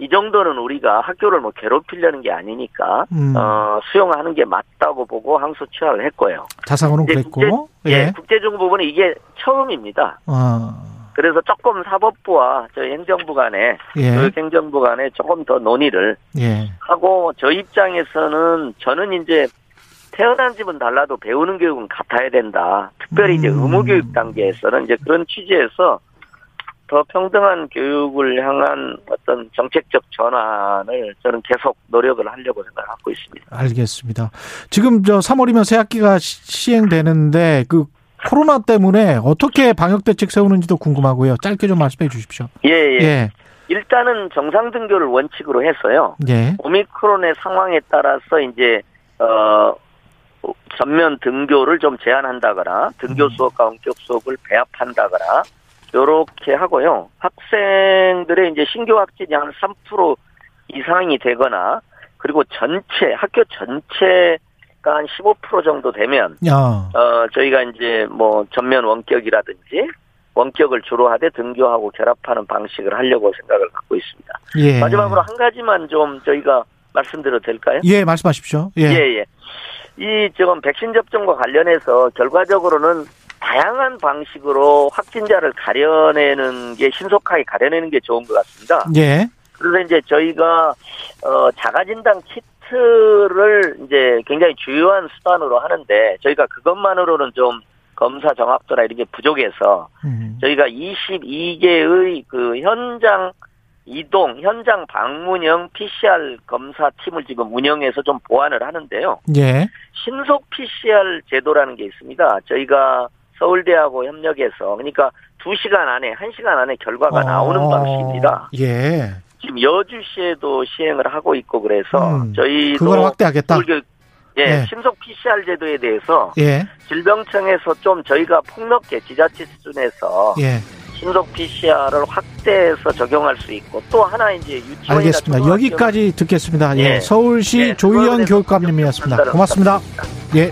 이 정도는 우리가 학교를 뭐 괴롭히려는 게 아니니까 음. 어, 수용하는 게 맞다고 보고 항소 취하를 했고요. 자사고는 그랬고 국제, 예. 국제중 부분은 이게 처음입니다. 아. 그래서 조금 사법부와 저희 행정부 간에 예. 교육행정부 간에 조금 더 논의를 예. 하고 저희 입장에서는 저는 이제 태어난 집은 달라도 배우는 교육은 같아야 된다. 특별히 이제 음. 의무 교육 단계에서는 이제 그런 취지에서 더 평등한 교육을 향한 어떤 정책적 전환을 저는 계속 노력을 하려고 생각을 하고 있습니다. 알겠습니다. 지금 저 3월이면 새 학기가 시행되는데 그 코로나 때문에 어떻게 방역 대책 세우는지도 궁금하고요. 짧게 좀 말씀해 주십시오. 예, 예. 예. 일단은 정상 등교를 원칙으로 해서요. 예. 오미크론의 상황에 따라서 이제 어 전면 등교를 좀 제한한다거나 등교 음. 수업과 원격 수업을 배합한다거나 요렇게 하고요. 학생들의 이제 신규 확진이 한 3% 이상이 되거나 그리고 전체 학교 전체 한 15% 정도 되면 야. 어 저희가 이제 뭐 전면 원격이라든지 원격을 주로 하되 등교하고 결합하는 방식을 하려고 생각을 갖고 있습니다. 예. 마지막으로 한 가지만 좀 저희가 말씀드려도 될까요? 예, 말씀하십시오. 예. 예, 예. 이 지금 백신 접종과 관련해서 결과적으로는 다양한 방식으로 확진자를 가려내는 게 신속하게 가려내는 게 좋은 것 같습니다. 예. 그래서 이제 저희가 어 자가진단 키트 테스트를 이제 굉장히 주요한 수단으로 하는데 저희가 그것만으로는 좀 검사 정확도나 이런 게 부족해서 음. 저희가 22개의 그 현장 이동, 현장 방문형 PCR 검사 팀을 지금 운영해서 좀 보완을 하는데요. 예. 신속 PCR 제도라는 게 있습니다. 저희가 서울대하고 협력해서 그러니까 2시간 안에, 1시간 안에 결과가 어. 나오는 방식입니다. 예. 지금 여주시에도 시행을 하고 있고 그래서 음, 저희도 그걸 확대하겠다. 서울교육, 예, 예, 신속 PCR 제도에 대해서 예. 질병청에서 좀 저희가 폭넓게 지자체 수준에서 예. 신속 PCR을 확대해서 적용할 수 있고 또 하나 이제 유치원 알겠습니다. 여기까지 듣겠습니다. 예, 예. 서울시 예, 조희연 교육감님이었습니다. 고맙습니다. 예.